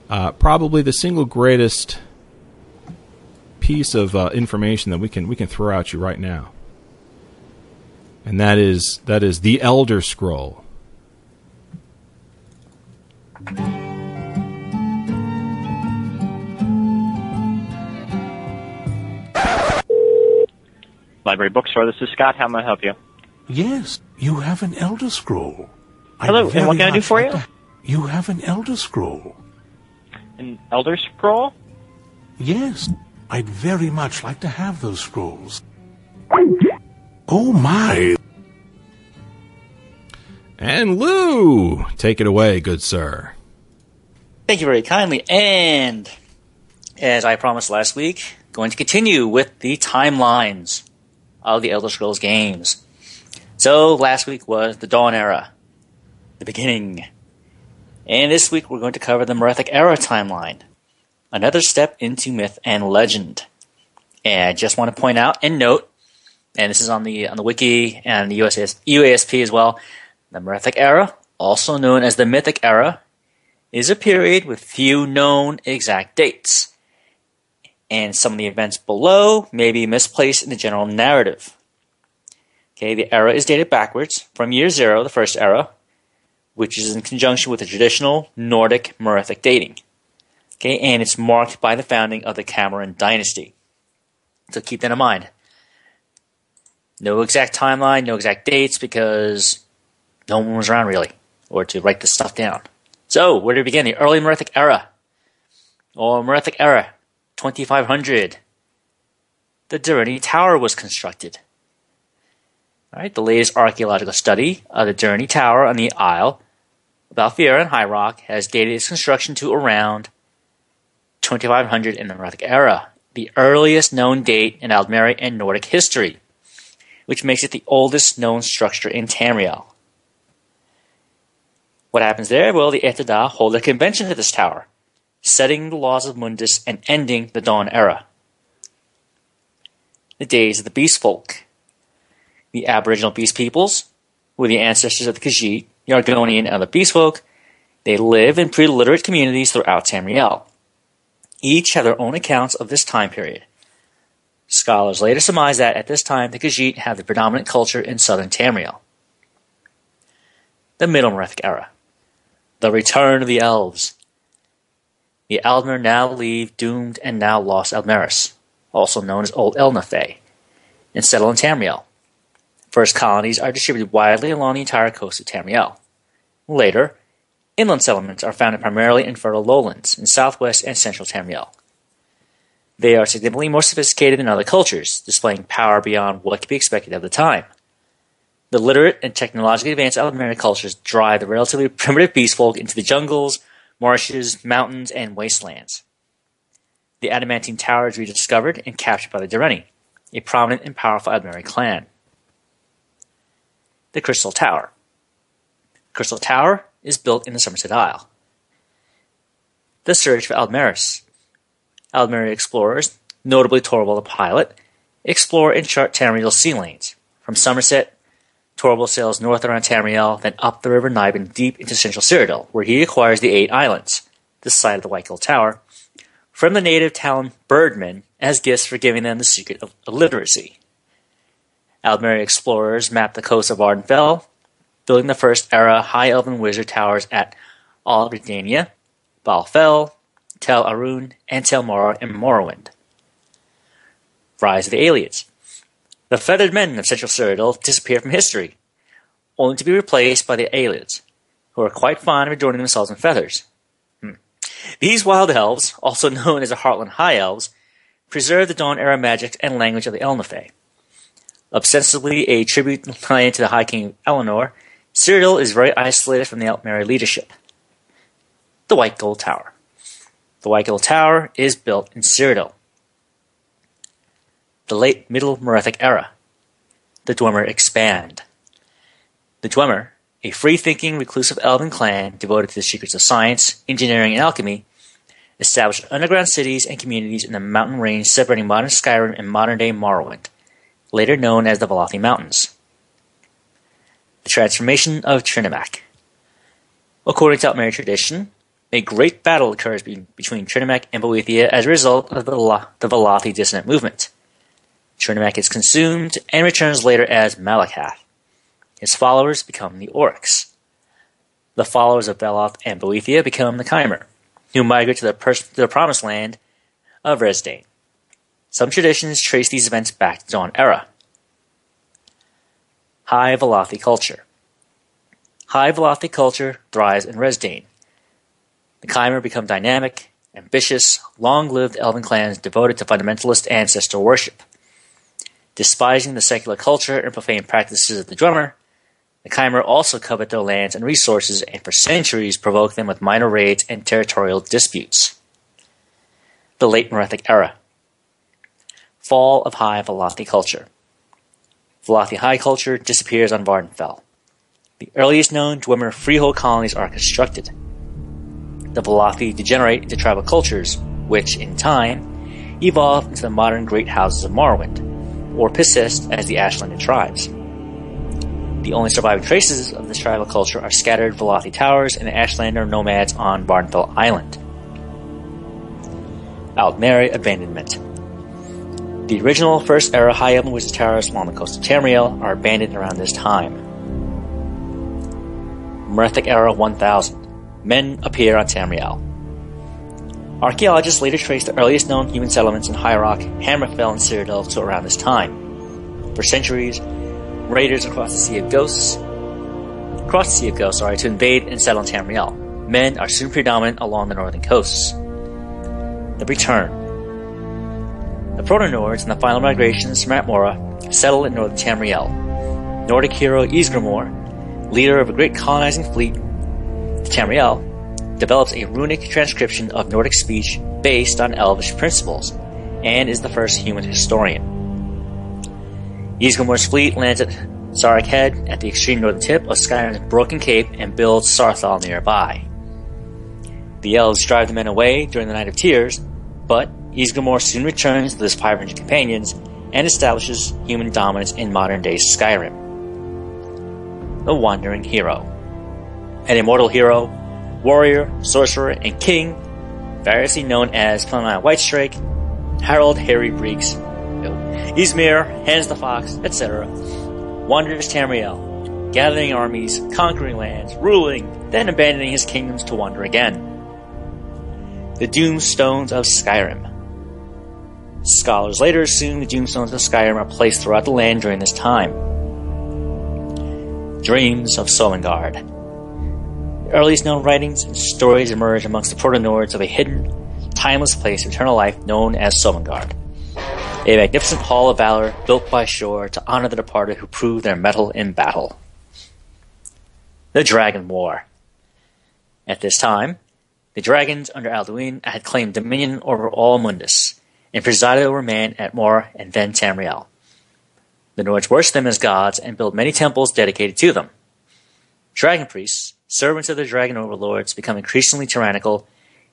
uh, probably the single greatest piece of uh, information that we can we can throw at you right now, and that is that is the Elder Scroll. Library Bookstore. This is Scott. How may I help you? Yes, you have an Elder Scroll. Hello, and what can I do for you? You have an Elder Scroll. An Elder Scroll? Yes, I'd very much like to have those scrolls. Oh my! And Lou, take it away, good sir. Thank you very kindly. And as I promised last week, going to continue with the timelines of the Elder Scrolls games. So last week was the Dawn Era, the beginning. And this week we're going to cover the Merethic Era timeline, another step into myth and legend. And I just want to point out and note, and this is on the on the wiki and the USAS, UASP as well, the Merethic Era, also known as the Mythic Era, is a period with few known exact dates. And some of the events below may be misplaced in the general narrative. Okay, the era is dated backwards from year zero, the first era, which is in conjunction with the traditional Nordic Merethic dating. Okay, and it's marked by the founding of the Camoran dynasty. So keep that in mind. No exact timeline, no exact dates, because no one was around really, or to write this stuff down. So, where do we begin? The early Merethic era, or Merethic era, 2500. The Direnni Tower was constructed. All right, the latest archaeological study of the Direnni Tower on the Isle of Balfiera and High Rock has dated its construction to around 2500 in the Merethic era, the earliest known date in Aldmeri and Nordic history, which makes it the oldest known structure in Tamriel. What happens there? Well, the Et'ada hold a convention at this tower, setting the laws of Mundus and ending the Dawn Era. The days of the Beast Folk. The Aboriginal Beast peoples were the ancestors of the Khajiit, the Argonian, and the Beast Folk. They live in pre-literate communities throughout Tamriel. Each have their own accounts of this time period. Scholars later surmise that at this time the Khajiit had the predominant culture in southern Tamriel. The Middle Merethic Era. The Return of the Elves. The Aldmer now leave doomed and now lost Aldmeris, also known as Old Ehlnofey, and settle in Tamriel. First colonies are distributed widely along the entire coast of Tamriel. Later, inland settlements are founded primarily in fertile lowlands in southwest and central Tamriel. They are significantly more sophisticated than other cultures, displaying power beyond what could be expected of the time. The literate and technologically advanced Aldmeri cultures drive the relatively primitive beast folk into the jungles, marshes, mountains, and wastelands. The Adamantine Tower is rediscovered and captured by the Direnni, a prominent and powerful Aldmeri clan. The Crystal Tower. Crystal Tower is built in the Somerset Isle. The search for Aldmeris. Aldmeri explorers, notably Torvald the pilot, explore and chart Tamriel's sea lanes, from Somerset Torvald sails north around Tamriel, then up the River Niben deep into central Cyrodiil, where he acquires the Eight Islands, the site of the White-Gold Tower, from the native town Birdmen as gifts for giving them the secret of illiteracy. Aldmeri explorers map the coast of Vvardenfell, building the first era High Elven wizard towers at Ald Redaynia, Balfell, Tel Aruhn, and Tel Mora and Morrowind. Rise of the Ayleids. The feathered men of central Cyrodiil disappear from history, only to be replaced by the Ayleids, who are quite fond of adorning themselves in feathers. Hmm. These wild elves, also known as the Heartland High Elves, preserve the Dawn era magic and language of the Ehlnofey. Ostensibly a tribute to the High King Alinor, Cyrodiil is very isolated from the Altmeri leadership. The White Gold Tower. The White Tower is built in Cyrodiil the late Middle Merethic era. The Dwemer expand. The Dwemer, a free-thinking, reclusive elven clan devoted to the secrets of science, engineering, and alchemy, established underground cities and communities in the mountain range separating modern Skyrim and modern-day Morrowind, later known as the Velothi Mountains. The transformation of Trinimac. According to Altmeri tradition, a great battle occurs be- between Trinimac and Boethia as a result of the, the Velothi dissonant movement. Trinimac is consumed and returns later as Malacath. His followers become the Orcs. The followers of Veloth and Boethia become the Chimer, who migrate to the, pers- to the promised land of Resdayn. Some traditions trace these events back to Dawn Era. High Velothi culture. High Velothi culture thrives in Resdayn. The Chimer become dynamic, ambitious, long-lived elven clans devoted to fundamentalist ancestor worship. Despising the secular culture and profane practices of the Dwemer, The Chimer also covet their lands and resources and for centuries provoke them with minor raids and territorial disputes. The Late Merethic Era Fall of High Velothi Culture Velothi High culture disappears on Vvardenfell. The earliest known Dwemer freehold colonies are constructed. The Velothi degenerate into tribal cultures, which, in time, evolve into the modern Great Houses of Morrowind, or persist as the Ashlander tribes. The only surviving traces of this tribal culture are scattered Velothi towers and Ashlander nomads on Vvardenfell Island. Aldmeri Abandonment The original First Era High Elven Wizard towers along the coast of Tamriel are abandoned around this time. Merethic Era 1000 Men appear on Tamriel. Archaeologists later trace the earliest known human settlements in High Rock, Hammerfell, and Cyrodiil to around this time. For centuries, raiders across the Sea of Ghosts, across the Sea of Ghosts, sorry, to invade and settle in Tamriel. Men are soon predominant along the northern coasts. The Return. The Proto-Nords and the final migrations from Atmora settled in northern Tamriel. Nordic hero Ysgramor, leader of a great colonizing fleet, Tamriel, develops a runic transcription of Nordic speech based on Elvish principles, and is the first human historian. Ysgramor's fleet lands at Hsaarik Head at the extreme northern tip of Skyrim's Broken Cape and builds Saarthal nearby. The elves drive the men away during the Night of Tears, but Ysgramor soon returns with his 500 companions and establishes human dominance in modern day Skyrim. The Wandering Hero. An immortal hero, warrior, sorcerer, and king, variously known as Clemine Whitestrake, Harold Harry Breeks, Ysmir, Hans the Fox, etc., wanders Tamriel, gathering armies, conquering lands, ruling, then abandoning his kingdoms to wander again. The Doomstones of Skyrim. Scholars later assume the Doomstones of Skyrim are placed throughout the land during this time. Dreams of Sovngarde. Earliest known writings and stories emerge amongst the proto-Nords of a hidden, timeless place of eternal life known as Sovngarde. A magnificent hall of valor built by Shor to honor the departed who proved their mettle in battle. The Dragon War. At this time, the dragons under Alduin had claimed dominion over all Mundus, and presided over man Atmora and then Tamriel. The Nords worshipped them as gods and built many temples dedicated to them. Dragon priests, servants of the dragon overlords, become increasingly tyrannical,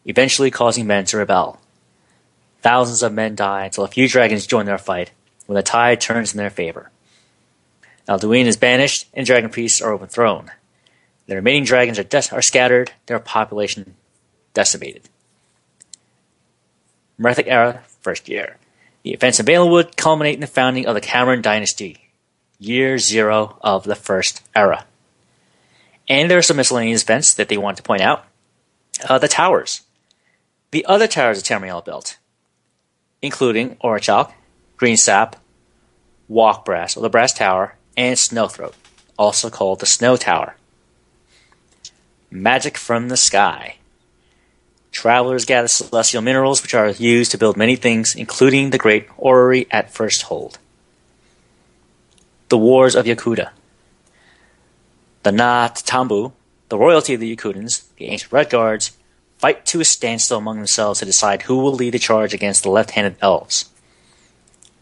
eventually causing men to rebel. Thousands of men die until a few dragons join their fight, when the tide turns in their favor. Alduin is banished, and dragon priests are overthrown. The remaining dragons are, des- are scattered, their population decimated. Merethic Era, first year. The events in Valenwood culminate in the founding of the Camoran Dynasty, year zero of the First Era. And there are some miscellaneous events that they want to point out. Uh, the towers. The other towers of Tamriel built, including Orichalc, Green Sap, Walkbrass, or the Brass Tower, and Snowthroat, also called the Snow Tower. Magic from the Sky. Travelers gather celestial minerals which are used to build many things, including the great orrery at First Hold. The Wars of Yokuda. The Na Tambu, the royalty of the Yokudans, the ancient Red Guards, fight to a standstill among themselves to decide who will lead the charge against the left-handed elves.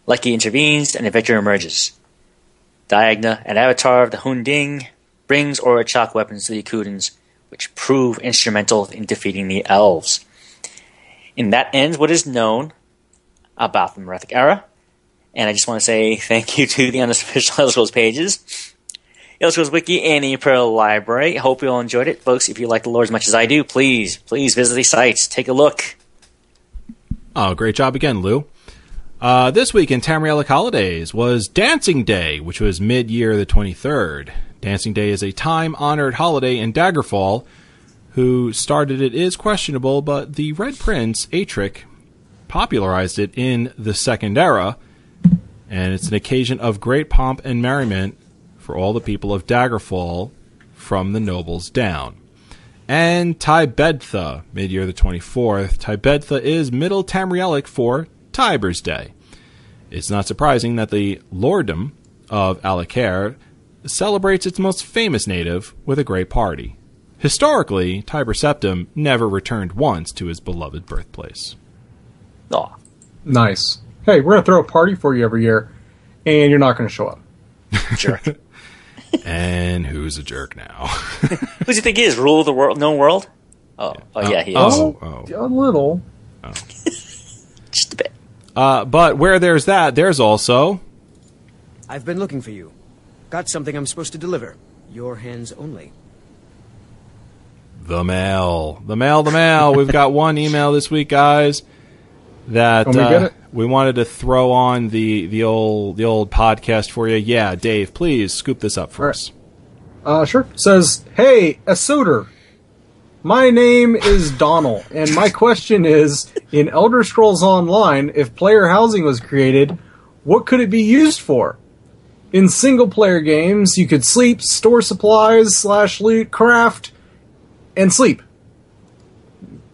Leki intervenes and a victor emerges. Diagna, an avatar of the HoonDing, brings Orichalc weapons to the Yokudans, which prove instrumental in defeating the elves. And that ends what is known about the Merethic era. And I just want to say thank you to the unofficial Elder Scrolls pages, Scrolls Wiki, and the Imperial Library. Hope you all enjoyed it. Folks, if you like the lore as much as I do, please, please visit these sites. Take a look. Oh, great job again, Lou. Uh, this week in Tamrielic holidays was Dancing Day, which was mid-year the 23rd. Dancing Day is a time-honored holiday in Daggerfall. Who started it is questionable, but the Red Prince, Atryck, popularized it in the Second Era, and it's an occasion of great pomp and merriment for all the people of Daggerfall from the nobles down. And Tybedtha, mid-year the 24th. Tybedtha is Middle Tamrielic for Tiber's Day. It's not surprising that the lordom of Alcaire celebrates its most famous native with a great party. Historically, Tiber Septim never returned once to his beloved birthplace. Aw. Nice. Hey, we're gonna throw a party for you every year, and you're not gonna show up. Jerk. And who's a jerk now? Who do you think he is? Rule of the world, known world? Oh, oh yeah, he is. Oh, oh. A little. Just a bit. Uh, but where there's that, there's also I've been looking for you. Got something I'm supposed to deliver. Your hands only. the mail. The mail, the mail. We've got one email this week, guys. That Want me to uh, we wanted to throw on the the old the old podcast for you. Yeah, Dave, please scoop this up for All right. us. Uh, sure. Says, hey, Asoder. My name is Donald, and my question is: In Elder Scrolls Online, if player housing was created, what could it be used for? In single-player games, you could sleep, store supplies, slash loot, craft, and sleep.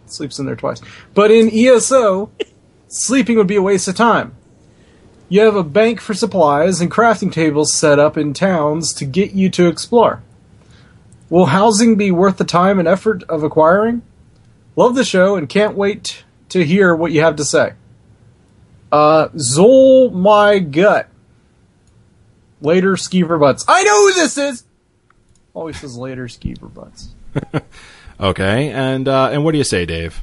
Sleeps in there twice. But in ESO, sleeping would be a waste of time. You have a bank for supplies and crafting tables set up in towns to get you to explore. Will housing be worth the time and effort of acquiring? Love the show and can't wait to hear what you have to say. Uh, Zol my gut. Later skeever butts. I know who this is! Always says later skeever butts. Okay, and uh, and what do you say, Dave?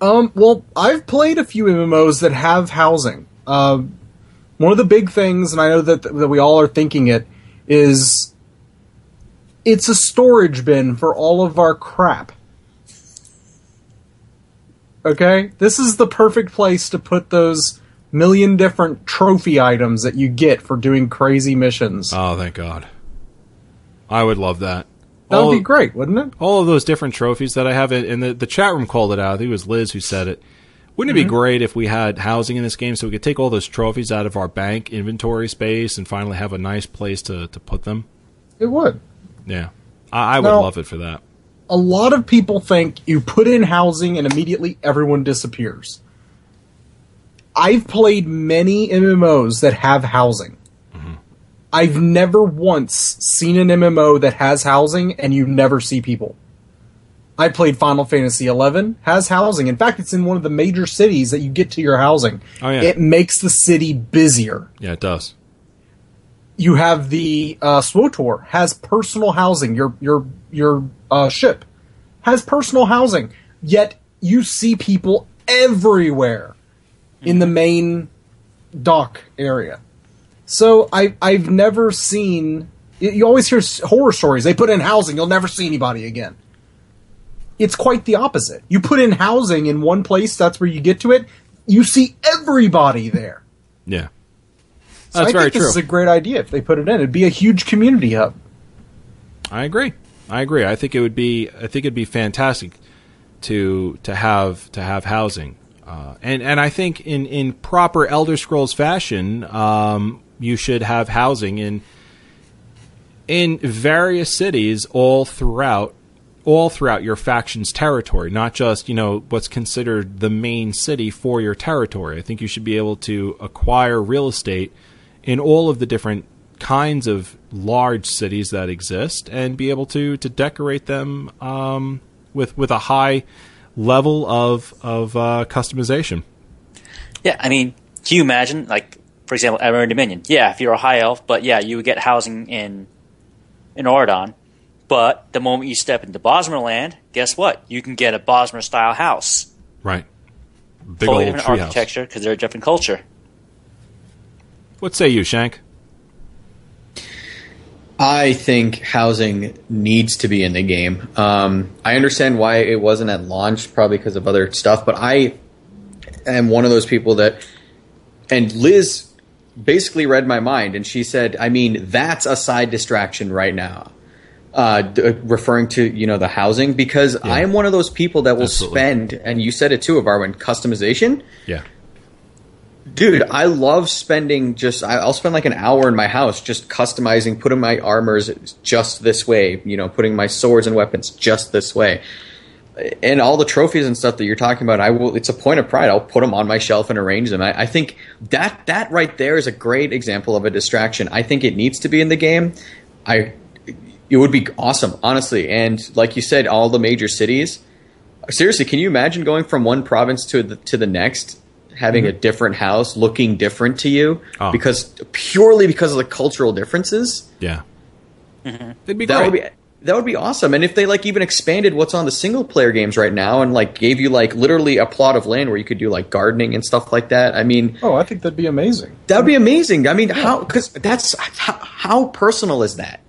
Um, well, I've played a few MMOs that have housing. Um, one of the big things, and I know that that we all are thinking it, is it's a storage bin for all of our crap. Okay, this is the perfect place to put those million different trophy items that you get for doing crazy missions. Oh, thank God. I would love that. That all, would be great, wouldn't it? all of those different trophies that I have, and the the chat room called it out. I think it was Liz who said it. Wouldn't it be mm-hmm. great if we had housing in this game so we could take all those trophies out of our bank inventory space and finally have a nice place to, to put them? It would. Yeah. I, I would No. love it for that. a lot of people think you put in housing and immediately everyone disappears. I've played many MMOs that have housing. I've never once seen an MMO that has housing and you never see people. I played Final Fantasy XI, has housing. In fact, it's in one of the major cities that you get to your housing. Oh, yeah. It makes the city busier Yeah, it does. you have the uh, SWTOR has personal housing. Your your your uh, ship has personal housing. Yet you see people everywhere in the main dock area. So I I've never seen. You always hear horror stories. They put in housing, you'll never see anybody again. It's quite the opposite. You put in housing in one place, that's where you get to it. You see everybody there. Yeah. So That's I very think true. This is a great idea if they put it in. It'd be a huge community hub. I agree. I agree. I think it would be. I think it'd be fantastic to to have to have housing, uh, and and I think in in proper Elder Scrolls fashion, um, you should have housing in in various cities all throughout all throughout your faction's territory, not just you know what's considered the main city for your territory. I think you should be able to acquire real estate in all of the different kinds of large cities that exist and be able to to decorate them um, with with a high level of of uh, customization. Yeah, I mean, can you imagine, like, for example, Emerald Dominion? Yeah, if you're a high elf, but yeah, you would get housing in in Auridon. But the moment you step into Bosmer land, guess what? You can get a Bosmer style house. Right. Big totally old different treehouse. architecture because they're a different culture. What say you, Shank? I think housing needs to be in the game. Um, I understand why it wasn't at launch, probably because of other stuff, but I am one of those people that, and Liz basically read my mind, and she said, I mean, that's a side distraction right now. Uh, d- referring to you know the housing because I am one of those people that will Absolutely. spend and you said it too, Barwin, customization Yeah. dude i love spending just i'll spend like an hour in my house just customizing putting my armors just this way you know putting my swords and weapons just this way and all the trophies and stuff that you're talking about, I will. It's a point of pride. I'll put them on my shelf and arrange them. I, I think that that right there is a great example of a distraction. I think it needs to be in the game. I it would be awesome, honestly. And like you said, all the major cities. Seriously, can you imagine going from one province to the to the next, having a mm-hmm. different house, looking different to you, Oh. because purely because of the cultural differences? Yeah. Mm-hmm. It'd be That great. would be that would be awesome. And if they like even expanded what's on the single player games right now and like gave you like literally a plot of land where you could do like gardening and stuff like that, I mean, Oh, I think that'd be amazing. that would be amazing. I mean, how because that's how, how personal is that?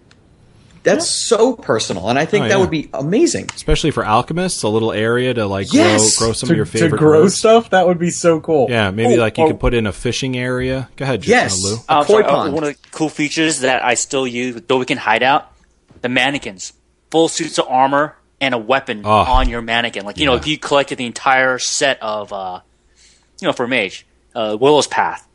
That's so personal, and I think Oh, that yeah. would be amazing. Especially for alchemists, a little area to like Yes! grow, grow some to, of your favorite to grow herbs. stuff, that would be so cool. Yeah, maybe Oh, like you oh, could put in a fishing area. Go ahead, J- Yes. uh, Lou. A Um, koi sorry, uh, pond. one of the cool features that I still use with Though We Can Hide Out, the mannequins. Full suits of armor and a weapon Oh. on your mannequin. Like, you know, if you collected the entire set of, uh, you know, for a mage, uh, Willow's Path,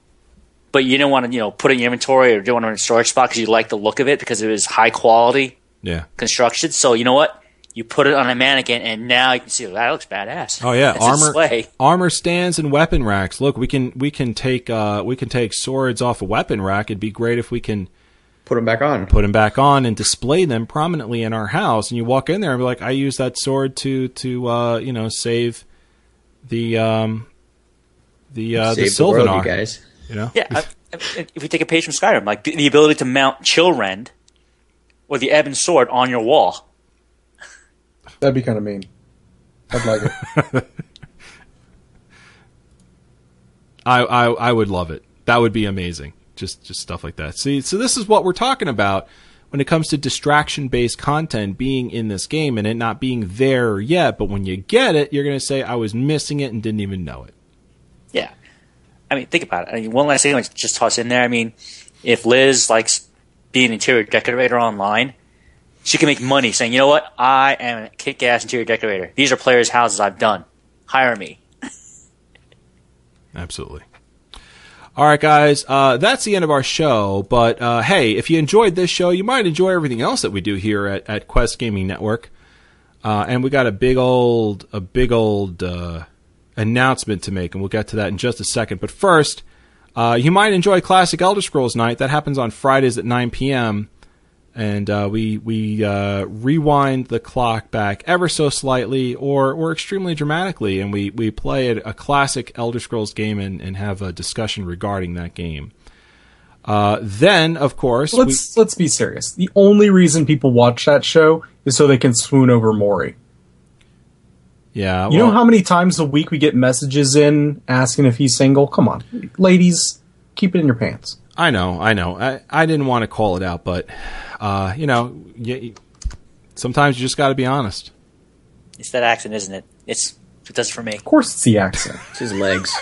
but you didn't want to, you know, put it in your inventory or do want it in a storage spot because you like the look of it because it was high quality Yeah. construction. So, you know what? You put it on a mannequin and now you can see, that looks badass. Oh yeah, a armor armor stands and weapon racks. Look, we can we can take uh we can take swords off a weapon rack. It'd be great if we can Put them back on. put them back on and display them prominently in our house. And you walk in there and be like, I use that sword to to uh you know save the um the uh the Save the world, Sylvanar. you guys. You know, Yeah, I, I- if we take a page from Skyrim, like the, the ability to mount Chillrend or the Ebon Sword on your wall. That'd be kind of mean. I'd like it. I, I I would love it. That would be amazing. Just just stuff like that. See, so this is what we're talking about when it comes to distraction based content being in this game and it not being there yet. But when you get it, you're going to say, "I was missing it and didn't even know it." Yeah. I mean, think about it. I mean, one last thing, like, just toss in there. I mean, if Liz likes being an interior decorator online, she can make money saying, you know what? I am a kick ass interior decorator. These are players' houses I've done. Hire me. Absolutely. All right, guys, uh, that's the end of our show. But uh, hey, if you enjoyed this show, you might enjoy everything else that we do here at, at Quest Gaming Network. Uh, and we got a big old, a big old uh, announcement to make, and we'll get to that in just a second. But first, uh, you might enjoy Classic Elder Scrolls Night. That happens on Fridays at 9 p.m. And uh, we we uh, rewind the clock back ever so slightly, or or extremely dramatically, and we, we play a, a classic Elder Scrolls game and, and have a discussion regarding that game. Uh, then, of course, Let's let's be serious. The only reason people watch that show is so they can swoon over Maury. yeah, You know how many times a week we get messages in asking if he's single? Come on, ladies, keep it in your pants. I know, I know. I, I didn't want to call it out, but uh, you know, y sometimes you just got to be honest. It's that accent, isn't it? It's it does it for me. Of course, it's the accent, It's his legs.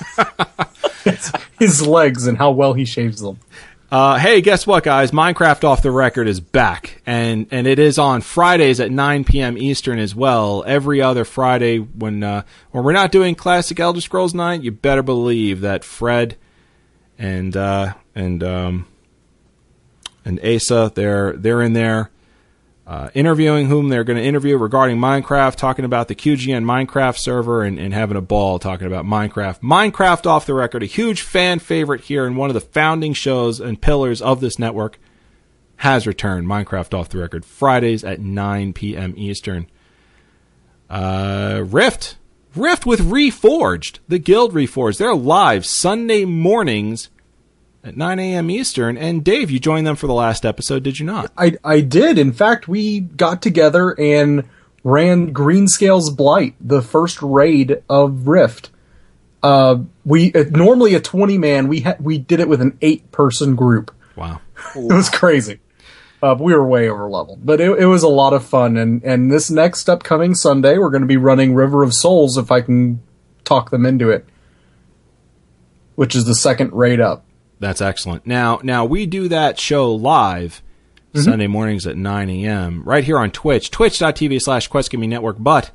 his legs, and how well he shaves them. Uh, hey, guess what, guys? Minecraft Off the Record is back, and and it is on Fridays at 9 p.m. Eastern as well. Every other Friday, when uh, when we're not doing Classic Elder Scrolls Night, you better believe that Fred and uh, and um, and Asa they're they're in there uh, interviewing whom they're going to interview regarding Minecraft, talking about the QGN Minecraft server, and, and having a ball talking about Minecraft. Minecraft off the record, a huge fan favorite here and one of the founding shows and pillars of this network, has returned. Minecraft off the record, Fridays at 9 p.m. Eastern. Uh, Rift. Rift with Reforged, the Guild Reforged. They're live Sunday mornings at 9 a.m. Eastern. And Dave, you joined them for the last episode, did you not? I I did. In fact, we got together and ran Greenscale's Blight, the first raid of Rift. Uh, we uh, normally a twenty man. We ha- we did it with an eight person group. Wow. It was crazy. Uh, we were way over leveled, but it, it was a lot of fun. And and this next upcoming Sunday, we're going to be running River of Souls if I can talk them into it, which is the second raid up. That's excellent. Now, now we do that show live mm-hmm. Sunday mornings at 9 a.m. right here on Twitch, twitch.tv slash Quest Gaming Network. But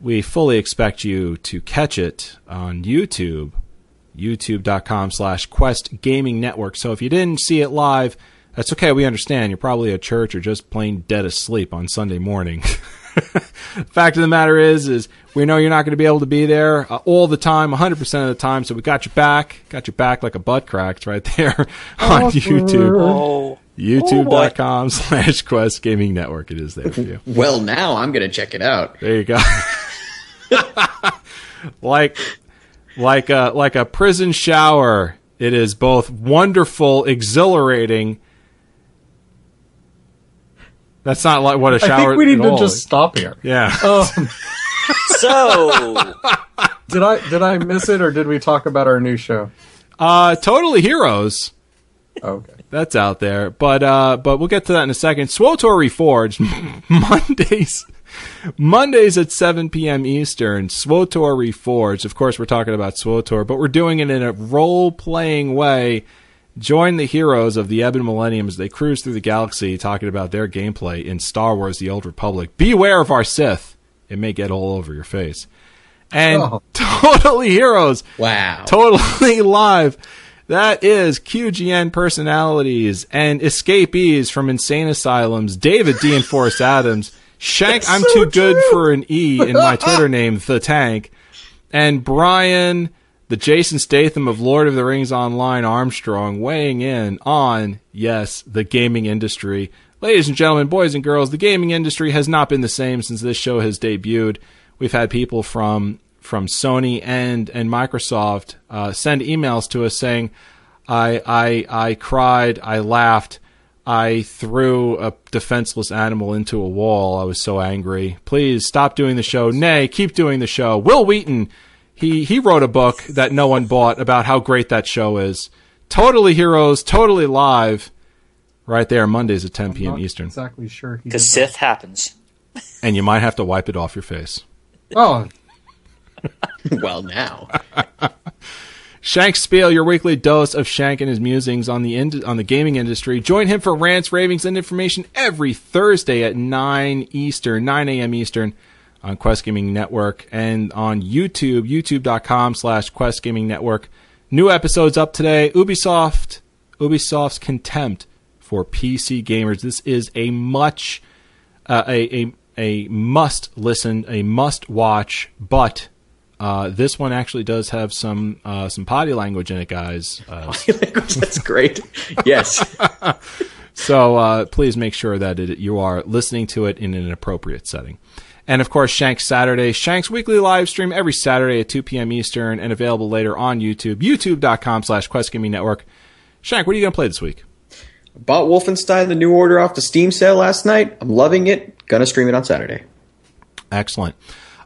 we fully expect you to catch it on YouTube, youtube.com slash Quest Gaming Network. So if you didn't see it live, that's okay. We understand. You're probably at church or just plain dead asleep on Sunday morning. Fact of the matter is, is we know you're not going to be able to be there uh, all the time, 100% of the time. So we got your back, got your back like a butt cracked right there on YouTube. Oh, YouTube.com slash Quest Gaming Network. It is there for you. Well, now I'm going to check it out. There you go. like, like a like a prison shower. It is both wonderful, exhilarating. That's not like what a I shower. I think we need to all just stop here. yeah. Um, so did I did I miss it or did we talk about our new show? Uh, totally heroes. Okay. That's out there, but uh, but we'll get to that in a second. SWTOR Reforged Mondays, Mondays at 7 p.m. Eastern. SWTOR Reforged. Of course, we're talking about SWTOR, but we're doing it in a role-playing way. Join the heroes of the Ebon Millennium as they cruise through the galaxy, talking about their gameplay in Star Wars: The Old Republic. Beware of our Sith; it may get all over your face. And Oh. totally heroes Wow. totally live. That is QGN personalities and escapees from insane asylums. David D. and Forrest Adams. Shank, I'm too good for an E in my Twitter name, The Tank. And Brian, the Jason Statham of Lord of the Rings Online Armstrong, weighing in on, yes, the gaming industry. Ladies and gentlemen, boys and girls, the gaming industry has not been the same since this show has debuted. We've had people from from Sony and and Microsoft uh, send emails to us saying, "I I I cried, I laughed, I threw a defenseless animal into a wall. I was so angry. Please stop doing the show. Nay, keep doing the show." Wil Wheaton, he he wrote a book that no one bought about how great that show is. Totally Heroes, totally live, right there Mondays at 10 p.m. Not Eastern, Exactly sure. because did Sith happens. and you might have to wipe it off your face. Oh, well, now. Shank Spiel, your weekly dose of Shank and his musings on the ind- on the gaming industry. Join him for rants, ravings, and information every Thursday at 9 Eastern, 9 a.m. Eastern on Quest Gaming Network and on YouTube, youtube.com slash Quest Gaming Network. New episodes up today. Ubisoft, Ubisoft's contempt for PC gamers. This is a much, uh, a, a, a must listen, a must watch, but uh, this one actually does have some uh, some potty language in it, guys. potty Uh, That's great. Yes. so uh, please make sure that it, you are listening to it in an appropriate setting. And of course, Shank's Saturday, Shank's weekly live stream every Saturday at 2 p.m. Eastern, and available later on YouTube, YouTube.com/slash Quest Gaming Network. Shank, what are you going to play this week? Bought Wolfenstein The New Order off the Steam sale last night. I'm loving it. Gonna stream it on Saturday. Excellent.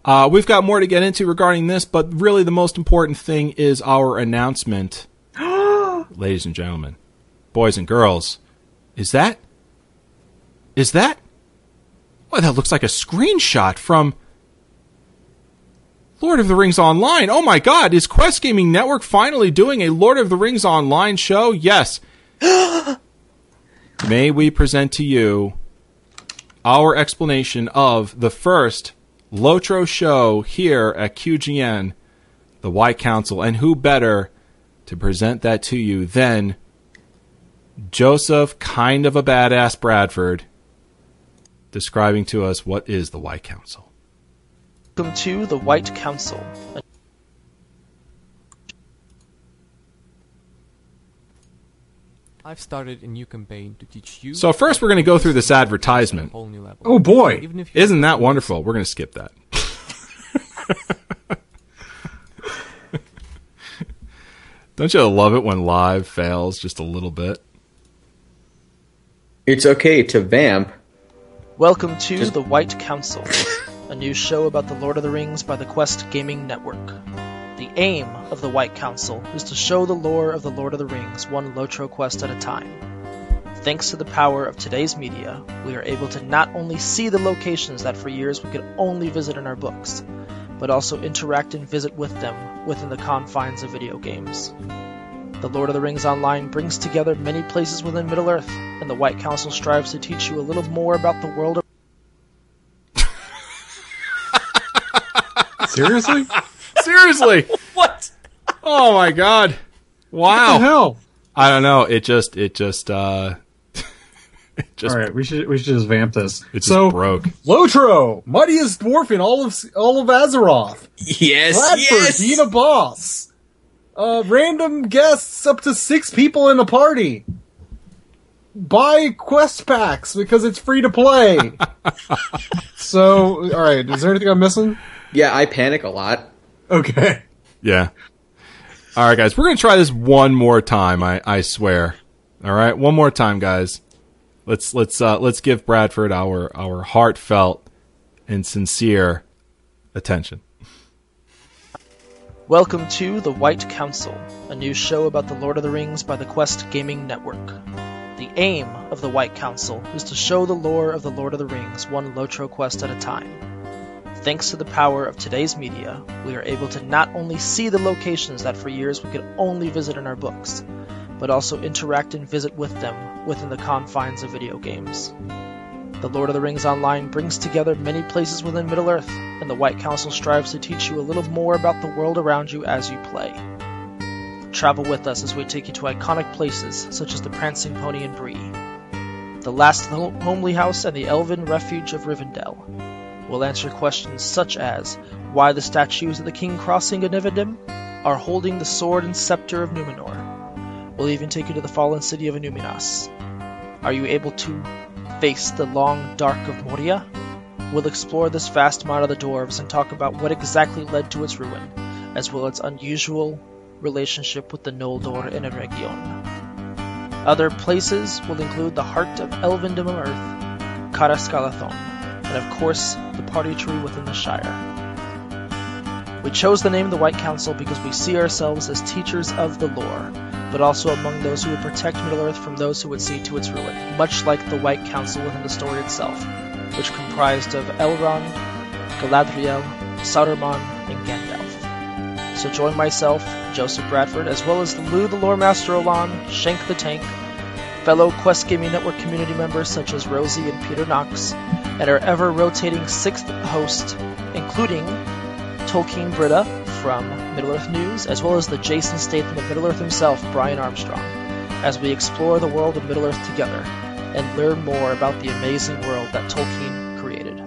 Uh, we've got more to get into regarding this, but really the most important thing is our announcement. Ladies and gentlemen, boys and girls, is that? Is that? Well, that looks like a screenshot from Lord of the Rings Online. Oh my god, is Quest Gaming Network finally doing a Lord of the Rings Online show? Yes. May we present to you our explanation of the first Lotro show here at QGN, the White Council, and who better to present that to you than Joseph, kind of a badass Bradford, describing to us what is the White Council. Welcome to the White Council. I've started a new campaign to teach you. So first, we're going to go through this advertisement. Whole new level. oh boy. Even if you Isn't that wonderful? We're going to skip that. Don't you love it when live fails just a little bit? It's okay to vamp. Welcome to the White Council, a new show about the Lord of the Rings by the Quest Gaming Network. The aim of the White Council is to show the lore of the Lord of the Rings one Lotro quest at a time. Thanks to the power of today's media, we are able to not only see the locations that for years we could only visit in our books, but also interact and visit with them within the confines of video games. The Lord of the Rings Online brings together many places within Middle Earth, and the White Council strives to teach you a little more about the world of Seriously? Seriously? What? Oh my god! What the Wow! hell? I don't know. It just, it just, uh, just, All right, we should we should just vamp this. it just so broke. Lotro, mightiest dwarf in all of all of Azeroth. Yes, Bradford, yes. being a boss. Uh, random guests, up to six people in a party. Buy quest packs because it's free to play. so, all right, is there anything I'm missing? Yeah, I panic a lot. Okay. Yeah. All right, guys, we're gonna try this one more time. I I swear. All right, one more time, guys. Let's let's uh, let's give Bradford our our heartfelt and sincere attention. Welcome to The White Council, a new show about the Lord of the Rings by the Quest Gaming Network. The aim of the White Council is to show the lore of the Lord of the Rings one Lotro quest at a time. Thanks to the power of today's media, we are able to not only see the locations that for years we could only visit in our books, but also interact and visit with them within the confines of video games. The Lord of the Rings Online brings together many places within Middle Earth, and the White Council strives to teach you a little more about the world around you as you play. Travel with us as we take you to iconic places such as the Prancing Pony in Bree, the Last Homely House, and the Elven Refuge of Rivendell. We'll answer questions such as why the statues at the King Crossing in Nivendim are holding the sword and scepter of Numenor. We'll even take you to the fallen city of Annuminas. Are you able to face the long dark of Moria? We'll explore this vast mine of the dwarves and talk about what exactly led to its ruin, as well as its unusual relationship with the Noldor in Eregion. Other places will include the heart of Elvendom Earth, Caras Galadhon, and of course, the party tree within the Shire. We chose the name the White Council because we see ourselves as teachers of the lore, but also among those who would protect Middle-earth from those who would see to its ruin, much like the White Council within the story itself, which comprised of Elrond, Galadriel, Saruman, and Gandalf. So join myself, Joseph Bradford, as well as Lou the Lore Master Olan, Shank the Tank, fellow Quest Gaming Network community members such as Rosie and Peter Knox, and our ever-rotating sixth host, including Tolkien Britta from Middle-earth News, as well as the Jason Statham of Middle-earth himself, Brian Armstrong, as we explore the world of Middle-earth together and learn more about the amazing world that Tolkien created.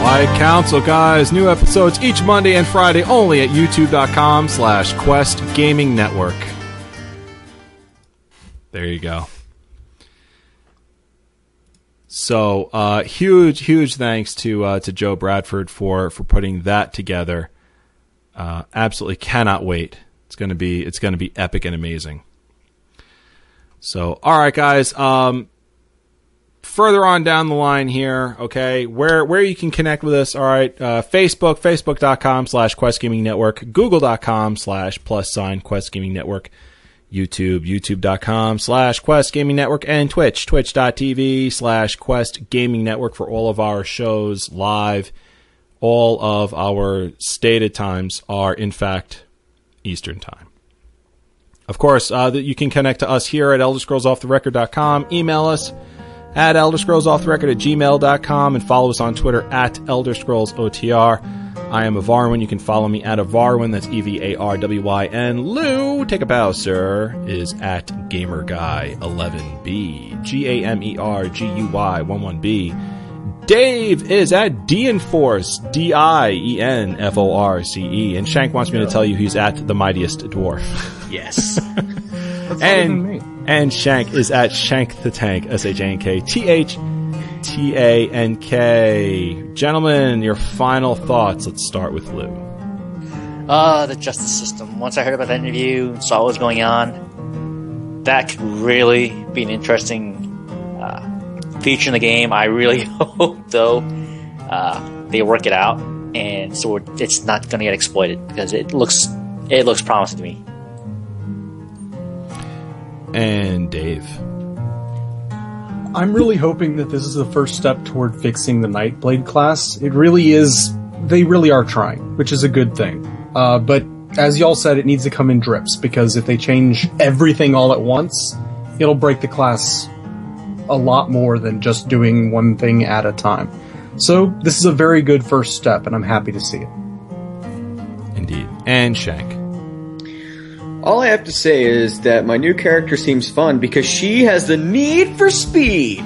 White Council, guys. New episodes each Monday and Friday only at youtube.com slash Quest Gaming Network. There you go. So, uh, huge, huge thanks to uh, to Joe Bradford for for putting that together. Uh, absolutely cannot wait. It's gonna be it's gonna be epic and amazing. So, all right, guys. Um, further on down the line here, okay, where where you can connect with us, all right, uh, Facebook, facebook.com slash Quest Gaming Network, google.com slash plus sign Quest Gaming Network, YouTube, youtube.com slash Quest Gaming Network, and Twitch, twitch.tv slash Quest Gaming Network for all of our shows live. All of our stated times are, in fact, Eastern Time. Of course, uh, you can connect to us here at ElderScrollsOffTheRecord.com. Email us at ElderScrollsOffTheRecord at gmail.com and follow us on Twitter at ElderScrollsOTR. I am Evarwyn. You can follow me at Evarwyn. That's E V A R W Y N. Lou, take a bow, sir, is at GamerGuy11B. G A M E R G U Y 11B. Dave is at Dienforce, D I E N F O R C E. And Shank wants me to tell you he's at the mightiest dwarf. Yes. That's not even and and Shank is at Shank the Tank, S H A N K T H T A N K. Gentlemen, your final thoughts. Let's start with Lou. Uh, the justice system. Once I heard about that interview and saw what was going on, that could really be an interesting uh, feature in the game. I really hope, though, uh, they work it out and so it's not going to get exploited because it looks it looks promising to me. And Dave. I'm really hoping that this is the first step toward fixing the Nightblade class. It really is. They really are trying, which is a good thing. Uh, but as y'all said, it needs to come in drips because if they change everything all at once, it'll break the class a lot more than just doing one thing at a time. So this is a very good first step, and I'm happy to see it. Indeed. And Shank. All I have to say is that my new character seems fun because she has the need for speed.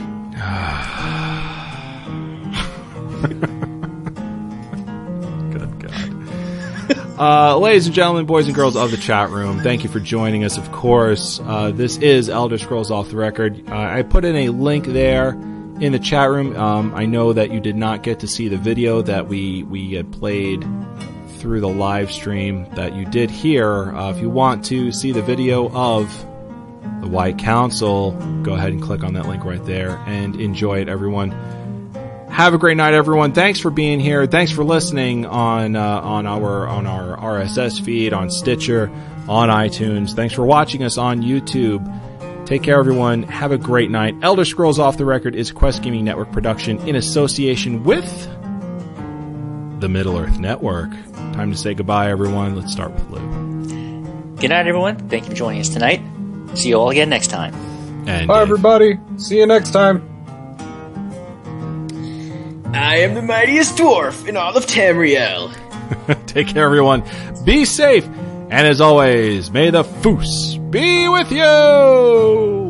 Good God. Uh, ladies and gentlemen, boys and girls of the chat room, thank you for joining us. Of course, uh, this is Elder Scrolls Off the Record. Uh, I put in a link there in the chat room. Um, I know that you did not get to see the video that we we had played through the live stream that you did here. Uh, if you want to see the video of the White Council, go ahead and click on that link right there and enjoy it, everyone. Have a great night, everyone. Thanks for being here. Thanks for listening on uh, on our on our RSS feed, on Stitcher, on iTunes. Thanks for watching us on YouTube. Take care, everyone. Have a great night. Elder Scrolls Off the Record is Quest Gaming Network production in association with the Middle Earth Network. Time to say goodbye, everyone. Let's start with Lou. Good night, everyone. Thank you for joining us tonight. See you all again next time. And Bye, everybody. See you next time. I am the mightiest dwarf in all of Tamriel. Take care, everyone. Be safe. And as always, may the Foos be with you!